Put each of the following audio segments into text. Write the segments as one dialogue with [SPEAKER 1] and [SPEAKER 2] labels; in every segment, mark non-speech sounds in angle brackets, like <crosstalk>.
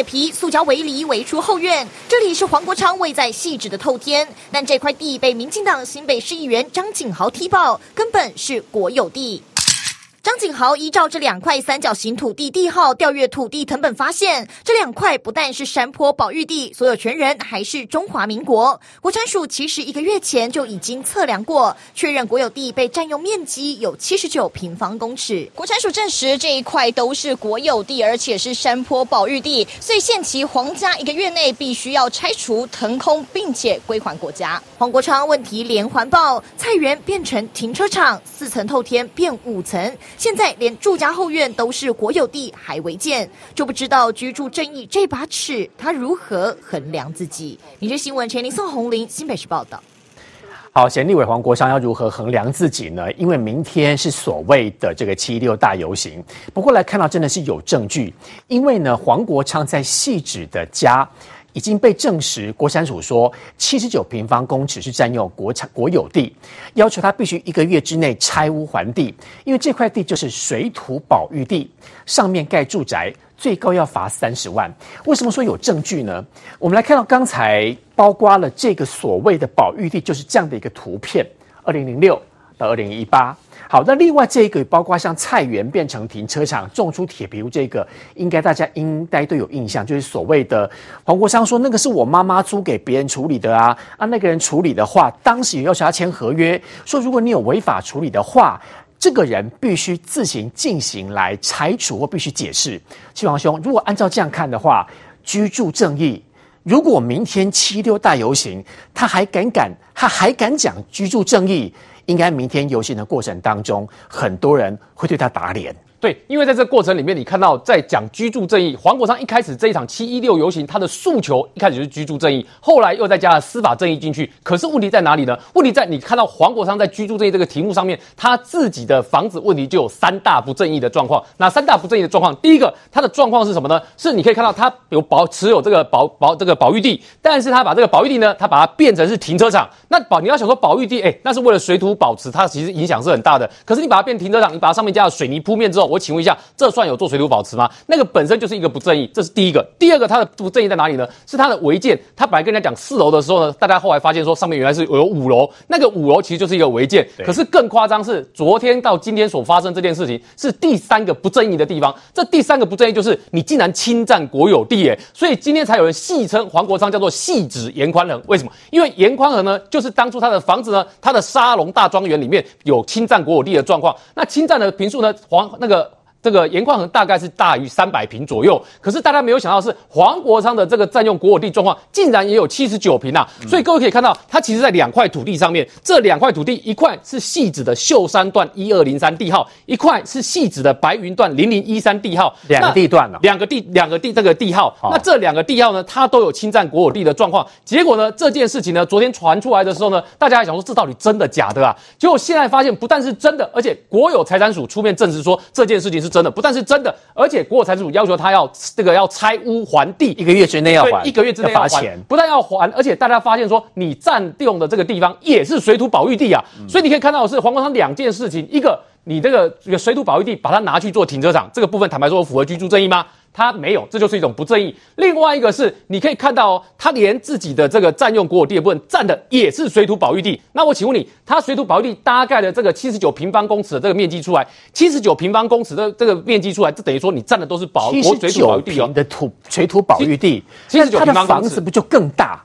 [SPEAKER 1] 铁皮、塑胶围篱围出后院。这里是黄国昌位在细致的透天，但这块地被民进党新北市议员张景豪踢爆，根本是国有地。张景豪依照这两块三角形土地地号调阅土地成本，发现这两块不但是山坡保育地，所有权人还是中华民国。国产署其实一个月前就已经测量过，确认国有地被占用面积有七十九平方公尺。国产署证实这一块都是国有地，而且是山坡保育地，所以限期皇家一个月内必须要拆除腾空，并且归还国家。黄国昌问题连环爆，菜园变成停车场，四层透天变五层。现在连住家后院都是国有地还违建，就不知道居住正义这把尺他如何衡量自己？你这新闻前林宋红林新北市报道。
[SPEAKER 2] 好，前立委黄国昌要如何衡量自己呢？因为明天是所谓的这个七六大游行，不过来看到真的是有证据，因为呢黄国昌在汐止的家。已经被证实，国产署说七十九平方公尺是占用国产国有地，要求他必须一个月之内拆屋还地，因为这块地就是水土保育地，上面盖住宅最高要罚三十万。为什么说有证据呢？我们来看到刚才包括了这个所谓的保育地，就是这样的一个图片，二零零六到二零一八。好，那另外这一个包括像菜园变成停车场，种出铁皮屋，这个应该大家应该都有印象，就是所谓的黄国昌说那个是我妈妈租给别人处理的啊，啊那个人处理的话，当时也要求他签合约，说如果你有违法处理的话，这个人必须自行进行来拆除或必须解释。七王兄，如果按照这样看的话，居住正义，如果明天七六大游行，他还敢敢，他还敢讲居住正义？应该明天游行的过程当中，很多人会对他打脸。
[SPEAKER 3] 对，因为在这个过程里面，你看到在讲居住正义，黄国昌一开始这一场七一六游行，他的诉求一开始是居住正义，后来又再加了司法正义进去。可是问题在哪里呢？问题在你看到黄国昌在居住正义这个题目上面，他自己的房子问题就有三大不正义的状况。那三大不正义的状况，第一个，他的状况是什么呢？是你可以看到他有保持有这个保保这个保育地，但是他把这个保育地呢，他把它变成是停车场。那保你要想说保育地，哎，那是为了水土保持，它其实影响是很大的。可是你把它变停车场，你把它上面加了水泥铺面之后。我请问一下，这算有做水土保持吗？那个本身就是一个不正义，这是第一个。第二个，它的不正义在哪里呢？是它的违建。他本来跟人家讲四楼的时候呢，大家后来发现说上面原来是有五楼，那个五楼其实就是一个违建。可是更夸张是，昨天到今天所发生这件事情是第三个不正义的地方。这第三个不正义就是你竟然侵占国有地耶！所以今天才有人戏称黄国昌叫做戏指严宽恒。为什么？因为严宽恒呢，就是当初他的房子呢，他的沙龙大庄园里面有侵占国有地的状况。那侵占的平数呢，黄那个。这个盐矿恒大概是大于三百平左右，可是大家没有想到是黄国昌的这个占用国有地状况竟然也有七十九平啊！所以各位可以看到，它其实在两块土地上面，这两块土地一块是细子的秀山段一二零三地号，一块是细子的白云段零零一三地号，
[SPEAKER 2] 两个地段了，
[SPEAKER 3] 两个地两个地这个地号，那这两个地号呢，它都有侵占国有地的状况。结果呢，这件事情呢，昨天传出来的时候呢，大家还想说这到底真的假的啊？结果现在发现不但是真的，而且国有财产署出面证实说这件事情是。真的不但是真的，而且国有财产署要求他要这个要拆屋还地，
[SPEAKER 2] 一个月之内要还，
[SPEAKER 3] 一个月之内要还钱，不但要还，而且大家发现说你占用的这个地方也是水土保育地啊，嗯、所以你可以看到的是黄国昌两件事情，一个你这个这个水土保育地把它拿去做停车场，这个部分坦白说符合居住正义吗？他没有，这就是一种不正义。另外一个是，你可以看到哦，他连自己的这个占用国有地的部分占的也是水土保育地。那我请问你，他水土保育地大概的这个七十九平方公尺的这个面积出来，七十九平方公尺的这个面积出来，这等于说你占的都是保国水土保育地哦
[SPEAKER 2] 的土水土保育地，其实他的房子不就更大？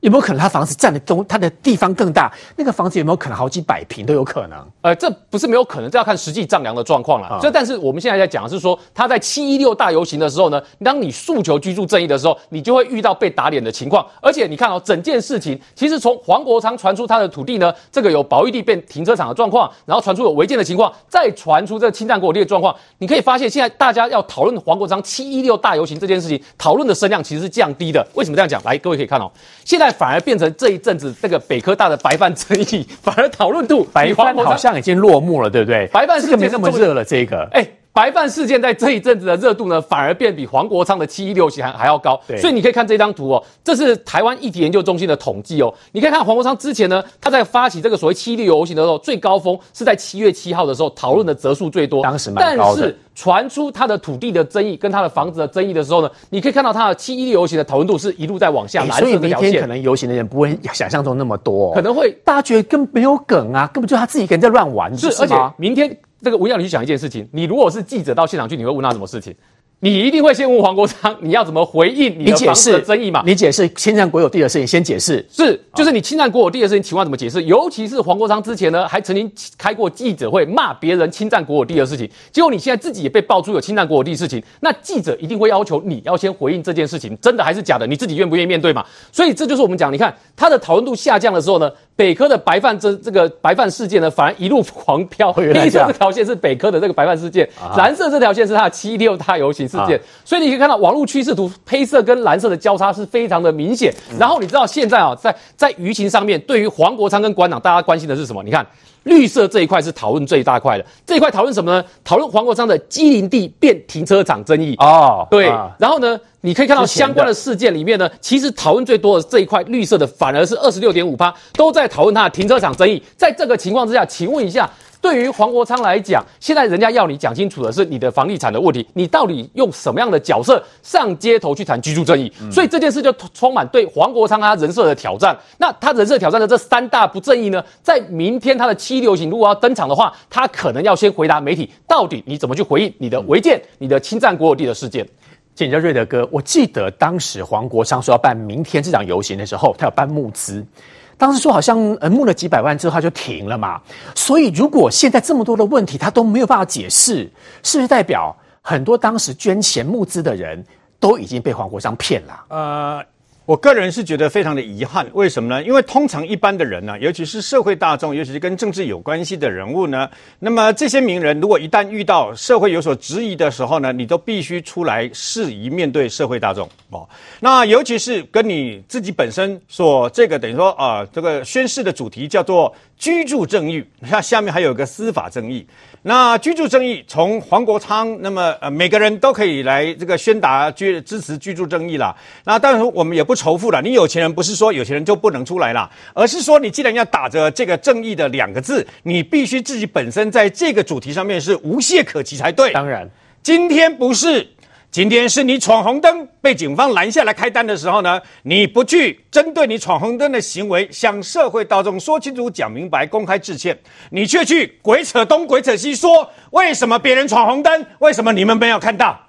[SPEAKER 2] 有没有可能他房子占的东，他的地方更大？那个房子有没有可能好几百平都有可能？
[SPEAKER 3] 呃，这不是没有可能，这要看实际丈量的状况了。这、嗯、但是我们现在在讲的是说，他在七一六大游行的时候呢，当你诉求居住正义的时候，你就会遇到被打脸的情况。而且你看哦，整件事情其实从黄国昌传出他的土地呢，这个有保育地变停车场的状况，然后传出有违建的情况，再传出这个侵占国有地的状况，你可以发现现在大家要讨论黄国昌七一六大游行这件事情，讨论的声量其实是降低的。为什么这样讲？来，各位可以看哦，现在反而变成这。一阵子，这个北科大的白饭争议，反而讨论度
[SPEAKER 2] 白饭好像已经落幕了，对不对？
[SPEAKER 3] 白饭是
[SPEAKER 2] 这个没那么热了，这个。
[SPEAKER 3] 哎。
[SPEAKER 4] 白饭事件在这一阵子的热度呢，反而变比黄国昌的七一游行还还要高。所以你可以看这张图哦，这是台湾议题研究中心的统计哦。你可以看黄国昌之前呢，他在发起这个所谓七一六游行的时候，最高峰是在七月七号的时候，讨论的则数最多，当时蛮高的。但是传出他的土地的争议跟他的房子的争议的时候呢，你可以看到他的七一六游行的讨论度是一路在往下，蓝色这条线。所以明天可能游行的人不会想象中那么多，可能会大家觉得根本没有梗啊，根本就他自己一个人在乱玩，是，是而且明天这个我要你去想一件事情，你如果是记者到现场去，你会问他什么事情？你一定会先问黄国昌，你要怎么回应你的房子的争议嘛？你解释侵占国有地的事情，先解释是，就是你侵占国有地的事情，情况怎么解释？尤其是黄国昌之前呢，还曾经开过记者会骂别人侵占国有地的事情，结果你现在自己也被爆出有侵占国有地的事情，那记者一定会要求你要先回应这件事情，真的还是假的？你自己愿不愿意面对嘛？所以这就是我们讲，你看他的讨论度下降的时候呢，北科的白饭这这个白饭事件呢，反而一路狂飙。绿色这 <laughs> 条线是北科的这个白饭事件，蓝色这条线是他的七六大游行。事件，所以你可以看到网络趋势图，黑色跟蓝色的交叉是非常的明显。然后你知道现在啊，在在舆情上面，对于黄国昌跟国民党，大家关心的是什么？你看绿色这一块是讨论最大块的，这一块讨论什么呢？讨论黄国昌的基林地变停车场争议哦。对，然后呢，你可以看到相关的事件里面呢，其实讨论最多的这一块绿色的，反而是二十六点五趴，都在讨论它的停车场争议。在这个情况之下，请问一下。对于黄国昌来讲，现在人家要你讲清楚的是你的房地产的问题，你到底用什么样的角色上街头去谈居住正义？嗯、所以这件事就充满对黄国昌他人设的挑战。那他人设挑战的这三大不正义呢，在明天他的七一游行如果要登场的话，他可能要先回答媒体，到底你怎么去回应你的违建、你的侵占国有地的事件？紧着瑞德哥，我记得当时黄国昌说要办明天这场游行的时候，他要办募资。当时说好像呃募了几百万之后他就停了嘛，所以如果现在这么多的问题他都没有办法解释，是不是代表很多当时捐钱募资的人都已经被黄国昌骗了？呃。我个人是觉得非常的遗憾，为什么呢？因为通常一般的人呢，尤其是社会大众，尤其是跟政治有关系的人物呢，那么这些名人如果一旦遇到社会有所质疑的时候呢，你都必须出来释疑面对社会大众哦。那尤其是跟你自己本身所这个等于说啊，这个宣誓的主题叫做居住正义，那下面还有个司法正义。那居住正义从黄国昌，那么呃每个人都可以来这个宣达居支持居住正义啦。那当然我们也不仇富了，你有钱人不是说有钱人就不能出来啦，而是说你既然要打着这个正义的两个字，你必须自己本身在这个主题上面是无懈可击才对。当然，今天不是。今天是你闯红灯被警方拦下来开单的时候呢，你不去针对你闯红灯的行为向社会大众说清楚、讲明白、公开致歉，你却去鬼扯东鬼扯西，说为什么别人闯红灯，为什么你们没有看到？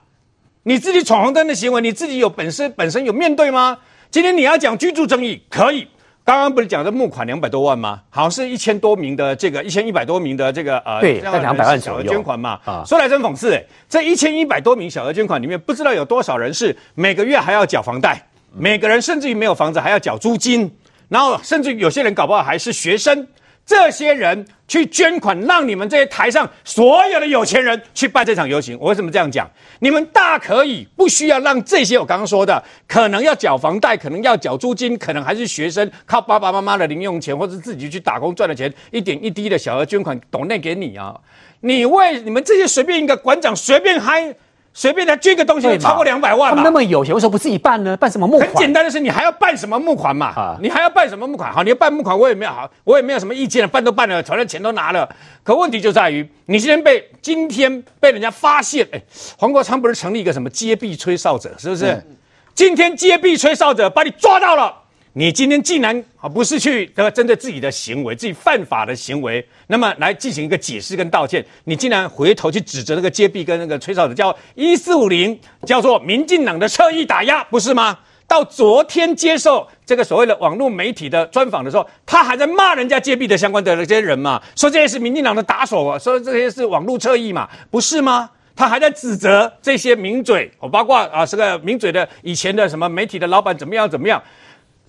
[SPEAKER 4] 你自己闯红灯的行为，你自己有本身本身有面对吗？今天你要讲居住正义，可以。刚刚不是讲的募款两百多万吗？好像是一千多名的这个一千一百多名的这个呃，对，在两百万小额捐款嘛。啊，说来真讽刺，欸，这一千一百多名小额捐款里面，不知道有多少人是每个月还要缴房贷，每个人甚至于没有房子还要缴租金，然后甚至有些人搞不好还是学生。这些人去捐款，让你们这些台上所有的有钱人去办这场游行。我为什么这样讲？你们大可以不需要让这些我刚刚说的，可能要缴房贷，可能要缴租金，可能还是学生靠爸爸妈妈的零用钱，或者自己去打工赚的钱，一点一滴的小额捐款，抖内给你啊！你为你们这些随便一个馆长随便嗨。随便他捐个东西，超过两百万，他们那么有钱，为什么不自己办呢？办什么募款？很简单的是，你还要办什么募款嘛？啊，你还要办什么募款？好，你要办募款，我也没有好，我也没有什么意见了，办都办了，反正钱都拿了。可问题就在于，你今天被今天被人家发现，哎，黄国昌不是成立一个什么揭弊吹哨者，是不是？嗯、今天揭弊吹哨者把你抓到了。你今天竟然啊不是去对吧？针对自己的行为、自己犯法的行为，那么来进行一个解释跟道歉，你竟然回头去指责那个揭弊跟那个吹哨者叫一四五零，叫做民进党的侧翼打压，不是吗？到昨天接受这个所谓的网络媒体的专访的时候，他还在骂人家揭弊的相关的这些人嘛，说这些是民进党的打手，说这些是网络侧翼嘛，不是吗？他还在指责这些名嘴，我包括啊这个名嘴的以前的什么媒体的老板怎么样怎么样。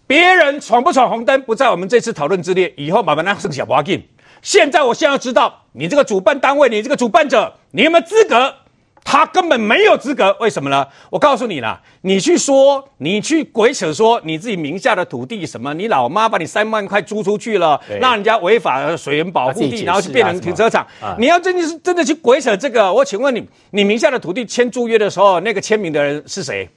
[SPEAKER 4] 别人闯不闯红灯不在我们这次讨论之列，以后慢慢让剩小不要紧。现在我现在要知道，你这个主办单位，你这个主办者，你有没有资格他根本没有资格，为什么呢？我告诉你啦，你去说，你去鬼扯说你自己名下的土地什么，你老妈把你三万块租出去了，让人家违法的水源保护地，然后去变成停车场。你要真的是真的去鬼扯这个，我请问你，你名下的土地签租约的时候，那个签名的人是谁？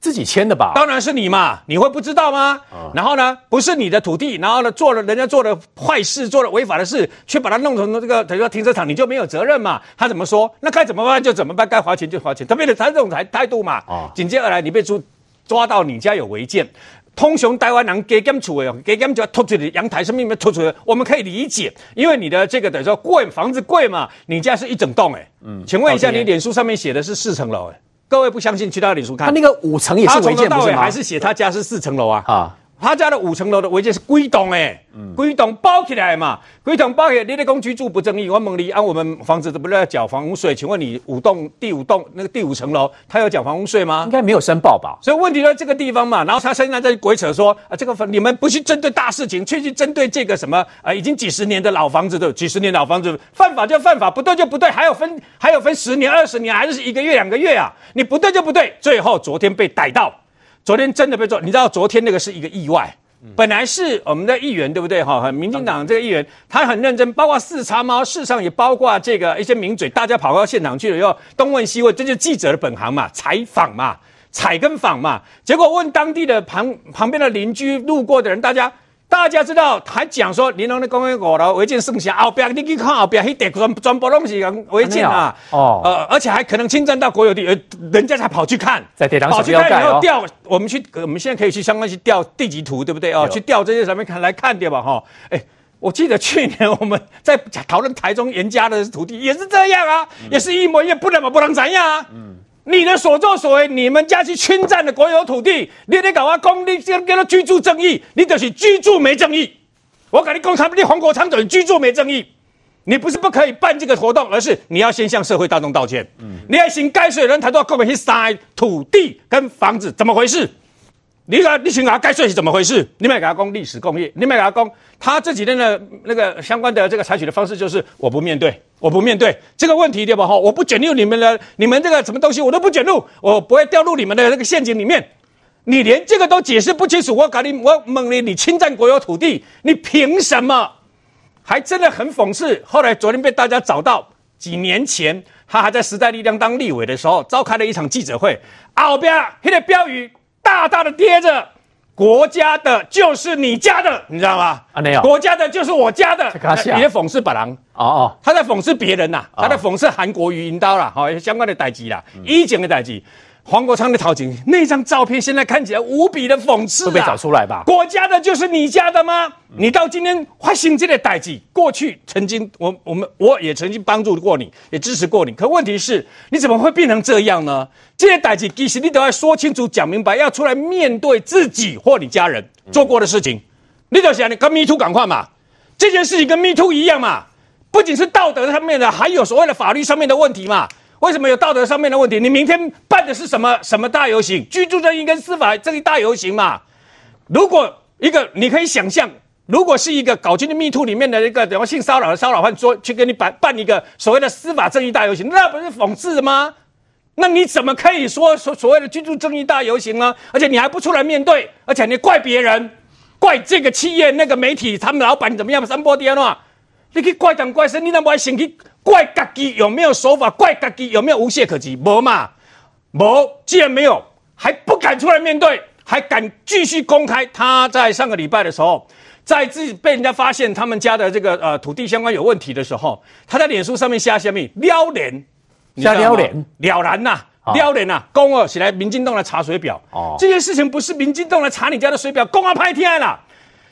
[SPEAKER 2] 自己签的吧？
[SPEAKER 4] 当然是你嘛，你会不知道吗？嗯、然后呢，不是你的土地，然后呢，做了人家做了坏事，做了违法的事，却把它弄成这个等于说停车场，你就没有责任嘛？他怎么说？那该怎么办就怎么办，该花钱就花钱，特别的他这种态态度嘛。哦、紧接而来，你被抓抓到你家有违建，通常台湾人加减厝的，加减就要拖出去阳台上面没拖出来，我们可以理解，因为你的这个等于说贵，房子贵嘛，你家是一整栋哎。嗯，请问一下，你脸书上面写的是四层楼哎？各位不相信，去他脸书看。
[SPEAKER 2] 他那个五层也是违建，不是吗？
[SPEAKER 4] 还是写他家是四层楼啊？啊。他家的五层楼的违建是归栋哎，归栋包起来嘛，归栋包起来，你的公居住不正义，我问你，按我们房子都要缴房屋税？请问你五栋第五栋那个第五层楼，他有缴房屋税吗？
[SPEAKER 2] 应该没有申报吧？
[SPEAKER 4] 所以问题在这个地方嘛，然后他现在在鬼扯说啊，这个你们不去针对大事情，却去针对这个什么啊，已经几十年的老房子的几十年老房子，犯法就犯法，不对就不对，还有分还有分十年、二十年，还是一个月、两个月啊？你不对就不对，最后昨天被逮到。昨天真的被抓，你知道昨天那个是一个意外，本来是我们的议员对不对？哈，民进党这个议员他很认真，包括四叉猫，事实上也包括这个一些名嘴，大家跑到现场去了以后，东问西问，这就是记者的本行嘛，采访嘛，采跟访嘛，结果问当地的旁旁边的邻居、路过的人，大家。大家知道，还讲说，你弄的公园五楼违建剩下，后边你去看后边，那点全全部东西违建啊，哦，呃，而且还可能侵占到国有地，呃，人家才跑去看，
[SPEAKER 2] 在地
[SPEAKER 4] 跑去看以后调，我们去，我们现在可以去相关去调地级图，对不对哦？去调这些上面看来看对吧？哈，哎，我记得去年我们在 <laughs> 讨论台中严家的土地也是这样啊，也是一模一样，不能嘛，不能怎样啊？嗯。你的所作所为，你们家去侵占的国有土地，你得搞啊公，你跟跟他居住正义，你就是居住没正义。我跟你讲，他们的黄国昌就是居住没正义。你不是不可以办这个活动，而是你要先向社会大众道歉。嗯，你要请该税人，他都要公开去塞土地跟房子，怎么回事？你讲你请他盖税是怎么回事？你没给他供历史工业，你没给他供他这几天的那个相关的这个采取的方式，就是我不面对，我不面对这个问题，对吧？哈，我不卷入你们的你们这个什么东西，我都不卷入，我不会掉入你们的那个陷阱里面。你连这个都解释不清楚，我搞你，我猛你，你侵占国有土地，你凭什么？还真的很讽刺。后来昨天被大家找到，几年前他还在时代力量当立委的时候，召开了一场记者会，后边那个标语。大大的贴着，国家的就是你家的，你知道吗？啊，没有，国家的就是我家的。你的讽刺别人哦哦，他在讽刺别人呐、啊，他在讽刺韩国瑜引刀了，好相关的代际啦，以前的代志。黄国昌的陶景那张照片，现在看起来无比的讽刺、啊。会被找出来吧？国家的就是你家的吗？嗯、你到今天发生这个代志，过去曾经我我们我也曾经帮助过你，也支持过你。可问题是，你怎么会变成这样呢？这些代志其实你都要说清楚、讲明白，要出来面对自己或你家人做过的事情。嗯、你就想你跟 Me Too 赶快嘛，这件事情跟 Me Too 一样嘛，不仅是道德上面的，还有所谓的法律上面的问题嘛。为什么有道德上面的问题？你明天办的是什么什么大游行？居住正义跟司法正义大游行嘛？如果一个你可以想象，如果是一个搞进去密兔里面的一个什么性骚扰的骚扰犯，说去给你办办一个所谓的司法正义大游行，那不是讽刺吗？那你怎么可以说说所谓的居住正义大游行呢？而且你还不出来面对，而且你怪别人，怪这个企业那个媒体他们老板怎么样？三波颠的话，你去怪东怪西，你那么爱生气？怪自己有没有手法？怪自己有没有无懈可击？没嘛，没。既然没有，还不敢出来面对，还敢继续公开。他在上个礼拜的时候，在自己被人家发现他们家的这个呃土地相关有问题的时候，他在脸书上面下下面撩脸，
[SPEAKER 2] 下撩脸
[SPEAKER 4] 了然呐，撩脸呐，公二起来，民进党来查水表。哦，这件事情不是民进党来查你家的水表，公二拍天啦。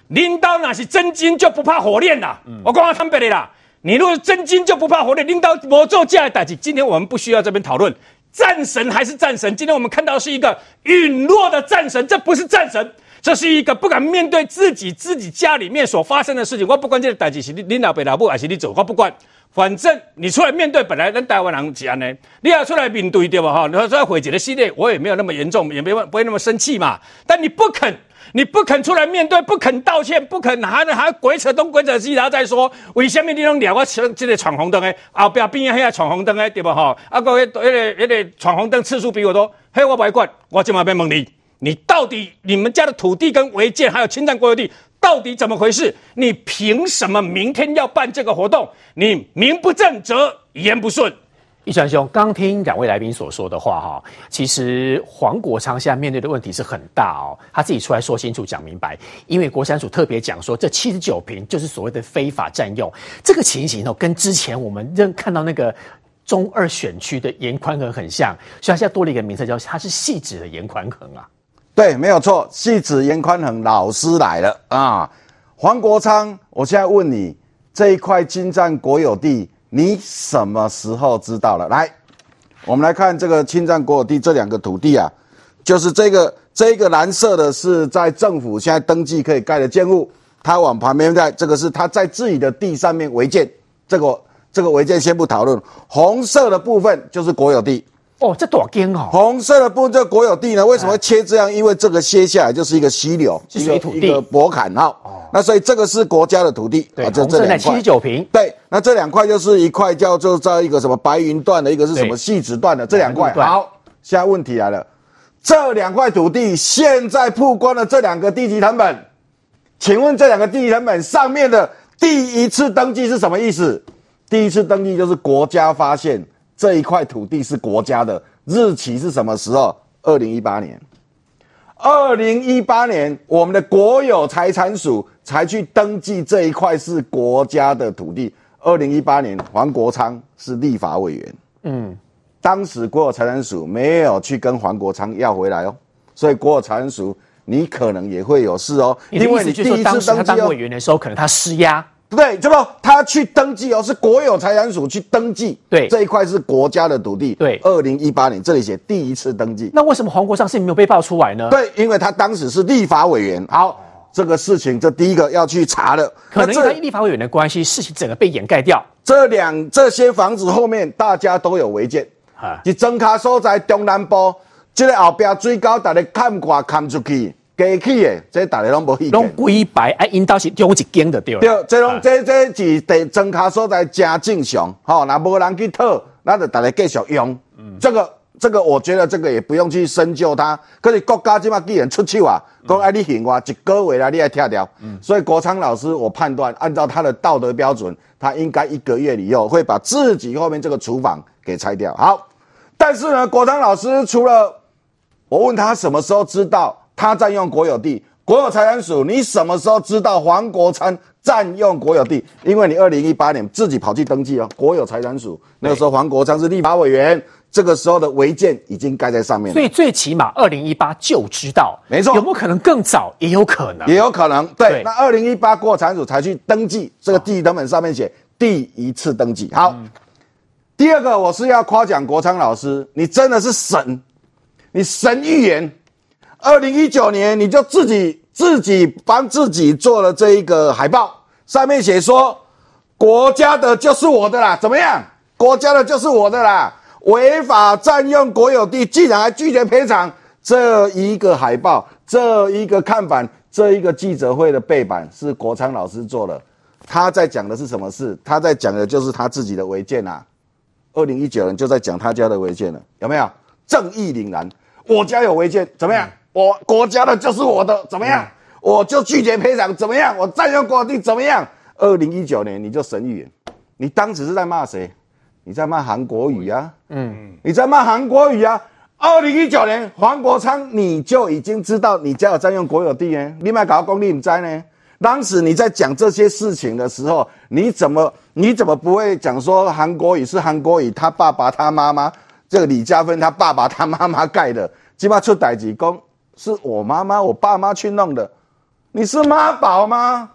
[SPEAKER 4] 领导那是真金就不怕火炼啦。嗯、我公二坦白的啦。你若是真金就不怕火炼，领导魔咒架的代志。今天我们不需要这边讨论战神还是战神。今天我们看到的是一个陨落的战神，这不是战神，这是一个不敢面对自己自己家里面所发生的事情。我不管这个代志是你领导北老母还是你走，我不管，反正你出来面对，本来跟台湾人是这样呢，你要出来面对对吧？哈，你说出来毁解的系列，我也没有那么严重，也没不会那么生气嘛。但你不肯你不肯出来面对，不肯道歉，不肯还还鬼扯东鬼扯西，然后再说为什么你拢聊我这个闯红灯的后边边啊闯红灯的对不哈？啊个那个那个闯红灯次数比我多，嘿我不管，我今晚要问你，你到底你们家的土地跟违建还有侵占国有地到底怎么回事？你凭什么明天要办这个活动？你名不正则言不顺。
[SPEAKER 2] 一传兄，刚听两位来宾所说的话，哈，其实黄国昌现在面对的问题是很大哦，他自己出来说清楚、讲明白，因为国产署特别讲说，这七十九坪就是所谓的非法占用，这个情形哦，跟之前我们认看到那个中二选区的严宽恒很像，所以他现在多了一个名称，叫他是汐止的严宽恒啊。
[SPEAKER 5] 对，没有错，汐止颜宽恒老师来了啊，黄国昌，我现在问你，这一块侵占国有地。你什么时候知道了？来，我们来看这个侵占国有地这两个土地啊，就是这个这个蓝色的是在政府现在登记可以盖的建物，它往旁边盖，这个是它在自己的地上面违建，这个这个违建先不讨论，红色的部分就是国有地。
[SPEAKER 2] 哦，这多间哦！
[SPEAKER 5] 红色的部分这国有地呢，为什么会切这样？因为这个切下来就是一个溪流，
[SPEAKER 2] 是水土地，
[SPEAKER 5] 一个驳坎哈。哦，那所以这个是国家的土地。
[SPEAKER 2] 对，啊、这这两块七十九平。
[SPEAKER 5] 对，那这两块就是一块叫做在一个什么白云段的，一个是什么细直段的，这两块。好，现在问题来了，这两块土地现在曝光了这两个地级成本，请问这两个地级成本上面的第一次登记是什么意思？第一次登记就是国家发现。这一块土地是国家的，日期是什么时候？二零一八年。二零一八年，我们的国有财产署才去登记这一块是国家的土地。二零一八年，黄国昌是立法委员，嗯，当时国有财产署没有去跟黄国昌要回来哦，所以国有财产署你可能也会有事哦，因为你第一次登记哦，
[SPEAKER 2] 当委员的时候，可能他施压。
[SPEAKER 5] 对不对？这不，他去登记哦，是国有财产署去登记。
[SPEAKER 2] 对，
[SPEAKER 5] 这一块是国家的土地。
[SPEAKER 2] 对，
[SPEAKER 5] 二零一八年这里写第一次登记。
[SPEAKER 2] 那为什么黄国昌是没有被爆出来呢？
[SPEAKER 5] 对，因为他当时是立法委员。好，这个事情这第一个要去查的，
[SPEAKER 2] 可能因为立法委员的关系，事情整个被掩盖掉。
[SPEAKER 5] 这两这些房子后面大家都有违建啊，就增卡所在中南部，这个后边最高大家看挂看出去。过去的，这大家拢无意见。
[SPEAKER 2] 拢归白，哎，因倒是中一间的对了。
[SPEAKER 5] 对，这种这这是地增卡所在正正常，吼，那无人去讨，那就大家继续用。嗯，这个这个，我觉得这个也不用去深究它。可是国家这么既然出手啊，讲爱你行我一个月来你爱跳掉。嗯，所以国昌老师，我判断按照他的道德标准，他应该一个月以后会把自己后面这个厨房给拆掉。好，但是呢，国昌老师除了我问他什么时候知道。他占用国有地，国有财产署，你什么时候知道黄国昌占用国有地？因为你二零一八年自己跑去登记哦，国有财产署那个时候黄国昌是立法委员，这个时候的违建已经盖在上面了。
[SPEAKER 2] 所以最起码二零一八就知道，
[SPEAKER 5] 没错。
[SPEAKER 2] 有没有可能更早？也有可能，
[SPEAKER 5] 也有可能。对，对那二零一八国有财产署才去登记这个地謄本上面写第一次登记。好，嗯、第二个我是要夸奖国昌老师，你真的是神，你神预言。二零一九年，你就自己自己帮自己做了这一个海报，上面写说：“国家的就是我的啦，怎么样？国家的就是我的啦，违法占用国有地，竟然还拒绝赔偿。”这一个海报，这一个看板，这一个记者会的背板是国昌老师做的。他在讲的是什么事？他在讲的就是他自己的违建啊。二零一九年就在讲他家的违建了，有没有？正义凛然，我家有违建，怎么样？我国家的就是我的，怎么样？嗯、我就拒绝赔偿，怎么样？我占用国地，怎么样？二零一九年你就神预言，你当时是在骂谁？你在骂韩国语啊？嗯，你在骂韩国语啊？二零一九年黄国昌你就已经知道你家有占用国有地呢？你买搞公地你在呢？当时你在讲这些事情的时候，你怎么你怎么不会讲说韩国语是韩国语他爸爸他妈妈这个李嘉芬他爸爸他妈妈盖的，鸡巴出代志讲。是我妈妈、我爸妈去弄的，你是妈宝吗？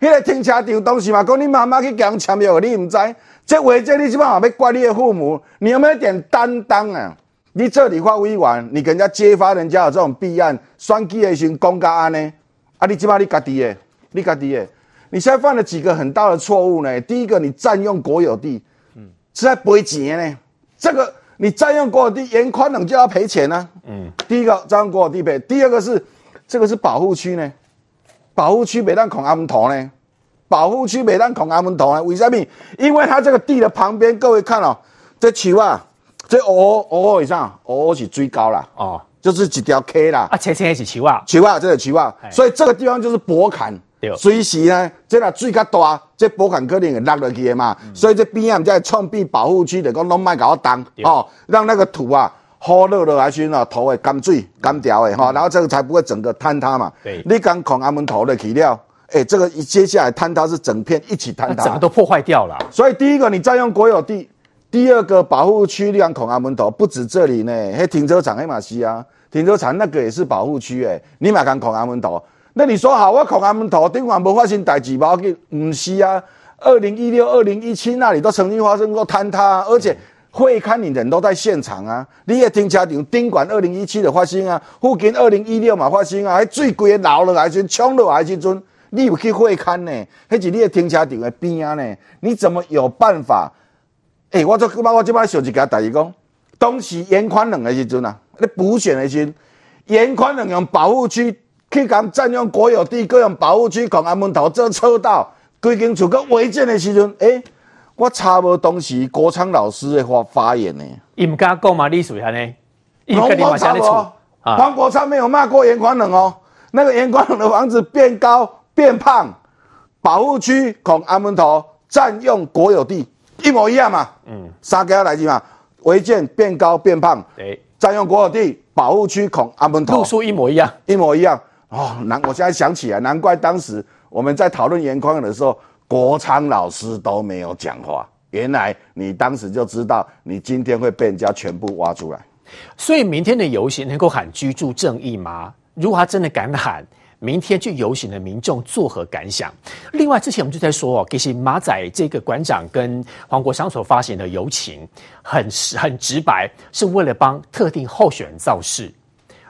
[SPEAKER 5] 那个停车场东西嘛，讲你妈妈去给人签约，你唔知？这违建你起码还没怪你的父母，你有没有点担当啊？你这里发委员，你给人家揭发人家有这种弊案，选举的时公告案呢？啊，你起码你家己的，你家己的，你现在犯了几个很大的错误呢？第一个，你占用国有地，嗯，是在赔钱呢？这个。你占用国有地，严宽冷就要赔钱呢、啊。嗯，第一个占用国有地赔，第二个是这个是保护区呢，保护区没让孔阿门头呢，保护区没让孔阿门头呢，为什么？因为它这个地的旁边，各位看哦，这树啊，这哦哦以上，哦是最高啦，哦，就是几条 K 啦，
[SPEAKER 2] 啊，切切一起树啊，
[SPEAKER 5] 树啊，这个树啊，所以这个地方就是薄坎。随时呢，即若水较大，即波坎可能会落落去的嘛，嗯、所以这边啊，在创闭保护区的，讲拢卖搞当哦，让那个土啊，好落落来先哦，土会干水干掉的哈，然后这个才不会整个坍塌嘛。对，你刚孔阿门头的起料，哎、欸，这个一接下来坍塌是整片一起坍塌，
[SPEAKER 2] 整个都破坏掉了。
[SPEAKER 5] 所以第一个你占用国有地，第二个保护区，你讲孔阿门头不止这里呢，还停车场黑马西啊，停车场那个也是保护区诶，你嘛讲孔阿门头。那你说好，我恐他们头顶完没发生代志，不给，不是啊。二零一六、二零一七那里都曾经发生过坍塌，而且会勘你人都在现场啊。你也停车场顶管二零一七的发生啊，附近二零一六嘛发生啊，还最贵的楼了还是冲了还是尊，你有去会勘呢？还是你的停车场的边啊呢？你怎么有办法？哎、欸，我这我我这摆想一个代志讲，当时严宽两个时阵啊，你补选的时，严宽两用保护区。去讲占用国有地，各用保护区，孔阿门头做车道，规定出个违建的时阵，诶、欸，我差不多当时国昌老师的发发言呢，
[SPEAKER 2] 伊唔敢讲嘛，你属下呢？
[SPEAKER 5] 黄国昌哦，黄国昌没有骂过严宽冷哦，那个严宽冷的房子变高变胖，保护区恐安门头占用国有地，一模一样嘛，嗯，三个来句嘛，违建变高变胖，对，占用国有地，保护区恐安门头，
[SPEAKER 2] 路数一模一样，
[SPEAKER 5] 一模一样。哦，难！我现在想起来，难怪当时我们在讨论颜宽的时候，国昌老师都没有讲话。原来你当时就知道，你今天会被人家全部挖出来。
[SPEAKER 2] 所以明天的游行能够喊居住正义吗？如果他真的敢喊，明天去游行的民众作何感想？另外，之前我们就在说哦，其实马仔这个馆长跟黄国昌所发行的游行很很直白，是为了帮特定候选人造势。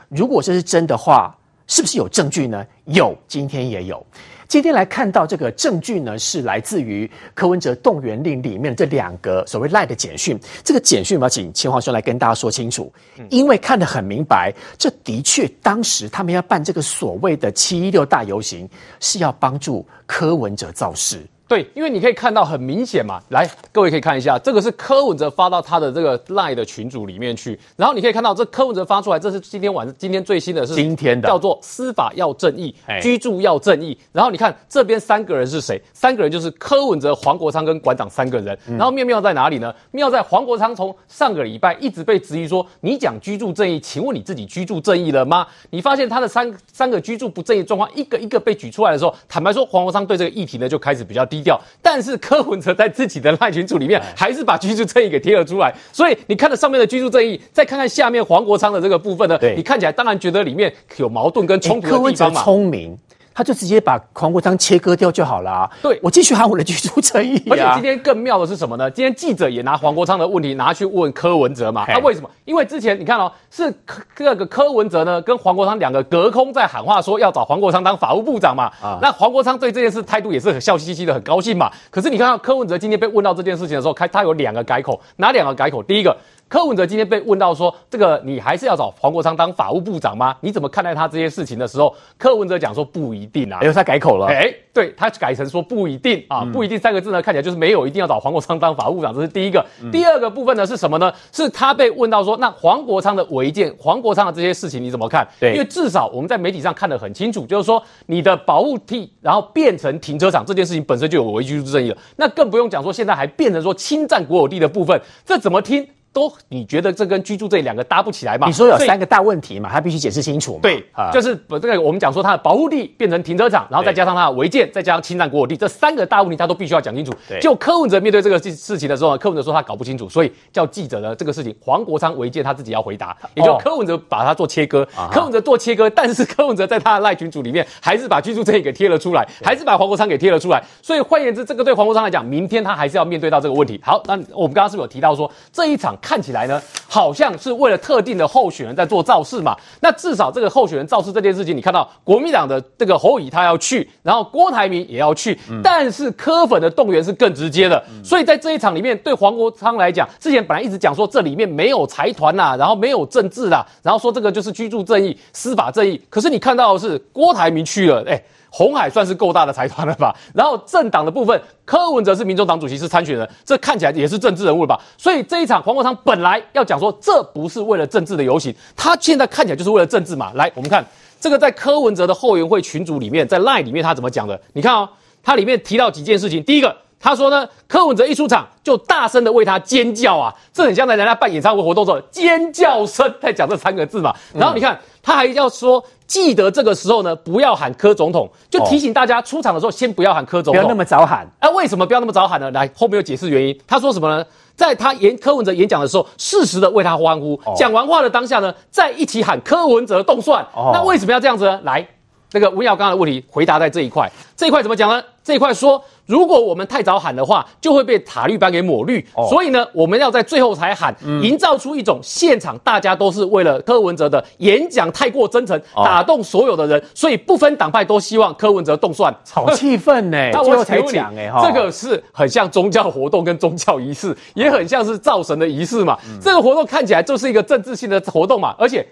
[SPEAKER 2] 如果这是真的话，是不是有证据呢？有，今天也有。今天来看到这个证据呢，是来自于柯文哲动员令里面的这两个所谓赖的简讯。这个简讯，我要请钱华兄来跟大家说清楚，因为看得很明白，这的确当时他们要办这个所谓的七一六大游行，是要帮助柯文哲造势。
[SPEAKER 3] 对，因为你可以看到很明显嘛，来，各位可以看一下，这个是柯文哲发到他的这个 LINE 的群组里面去，然后你可以看到这柯文哲发出来，这是今天晚上今天最新的是
[SPEAKER 2] 今天的
[SPEAKER 3] 叫做司法要正义，居住要正义，然后你看这边三个人是谁？三个人就是柯文哲、黄国昌跟馆长三个人，然后妙妙在哪里呢？妙在黄国昌从上个礼拜一直被质疑说，你讲居住正义，请问你自己居住正义了吗？你发现他的三三个居住不正义状况一个一个被举出来的时候，坦白说黄国昌对这个议题呢就开始比较低调，但是。柯文哲在自己的赖群组里面，还是把居住正义给贴了出来。所以你看到上面的居住正义，再看看下面黄国昌的这个部分呢，你看起来当然觉得里面有矛盾跟冲突的地方嘛。
[SPEAKER 2] 聪明。他就直接把黄国昌切割掉就好了啊。
[SPEAKER 3] 对，
[SPEAKER 2] 我继续喊我的居住正义啊。
[SPEAKER 3] 而且今天更妙的是什么呢？今天记者也拿黄国昌的问题拿去问柯文哲嘛。他为什么？因为之前你看哦，是这个柯文哲呢跟黄国昌两个隔空在喊话，说要找黄国昌当法务部长嘛。啊，那黄国昌对这件事态度也是很笑嘻嘻的，很高兴嘛。可是你看到柯文哲今天被问到这件事情的时候，开他有两个改口，哪两个改口？第一个。柯文哲今天被问到说：“这个你还是要找黄国昌当法务部长吗？你怎么看待他这些事情的时候？”柯文哲讲说：“不一定啊。”
[SPEAKER 2] 哎呦，他改口了。
[SPEAKER 3] 哎，对，他改成说“不一定”啊，“嗯、不一定”三个字呢，看起来就是没有一定要找黄国昌当法务部长，这是第一个。嗯、第二个部分呢是什么呢？是他被问到说：“那黄国昌的违建，黄国昌的这些事情你怎么看？”对，因为至少我们在媒体上看得很清楚，就是说你的保护地然后变成停车场这件事情本身就有违居住正义了，那更不用讲说现在还变成说侵占国有地的部分，这怎么听？都你觉得这跟居住这两个搭不起来吗？
[SPEAKER 2] 你说有三个大问题嘛，他必须解释清楚嘛。
[SPEAKER 3] 对，啊、就是把这个我们讲说他的保护地变成停车场，然后再加上他的违建，再加上侵占国有地，这三个大问题他都必须要讲清楚。对，就柯文哲面对这个事事情的时候呢，柯文哲说他搞不清楚，所以叫记者呢这个事情黄国昌违建他自己要回答，也就柯文哲把他做切割，哦、柯文哲做切割，但是柯文哲在他的赖群组里面还是把居住这一给贴了出来，还是把黄国昌给贴了出来。所以换言之，这个对黄国昌来讲，明天他还是要面对到这个问题。好，那我们刚刚是不是有提到说这一场看起来呢，好像是为了特定的候选人在做造势嘛。那至少这个候选人造势这件事情，你看到国民党的这个侯友宜他要去，然后郭台铭也要去，但是柯粉的动员是更直接的。所以在这一场里面，对黄国昌来讲，之前本来一直讲说这里面没有财团呐，然后没有政治啦，然后说这个就是居住正义、司法正义。可是你看到的是郭台铭去了，哎。红海算是够大的财团了吧？<laughs> 然后政党的部分，柯文哲是民众党主席，是参选人，这看起来也是政治人物了吧？所以这一场黄国昌本来要讲说，这不是为了政治的游行，他现在看起来就是为了政治嘛。来，我们看这个在柯文哲的后援会群组里面，在赖里面他怎么讲的？你看哦，他里面提到几件事情。第一个，他说呢，柯文哲一出场就大声的为他尖叫啊，这很像在人家办演唱会活动时候尖叫声在讲这三个字嘛。然后你看，他还要说。记得这个时候呢，不要喊柯总统，就提醒大家出场的时候先不要喊柯总统，
[SPEAKER 2] 不要那么早喊。
[SPEAKER 3] 啊，为什么不要那么早喊呢？来，后面有解释原因。他说什么呢？在他演柯文哲演讲的时候，适时的为他欢呼。讲完话的当下呢，再一起喊柯文哲动算。那为什么要这样子呢？来。那个吴耀刚刚的问题回答在这一块，这一块怎么讲呢？这一块说，如果我们太早喊的话，就会被塔绿班给抹绿。哦、所以呢，我们要在最后才喊，嗯、营造出一种现场大家都是为了柯文哲的演讲太过真诚，哦、打动所有的人，所以不分党派都希望柯文哲动算，
[SPEAKER 2] 好气氛呢。那 <laughs> 我才讲哎，
[SPEAKER 3] 这个是很像宗教活动跟宗教仪式，也很像是造神的仪式嘛。嗯、这个活动看起来就是一个政治性的活动嘛，而且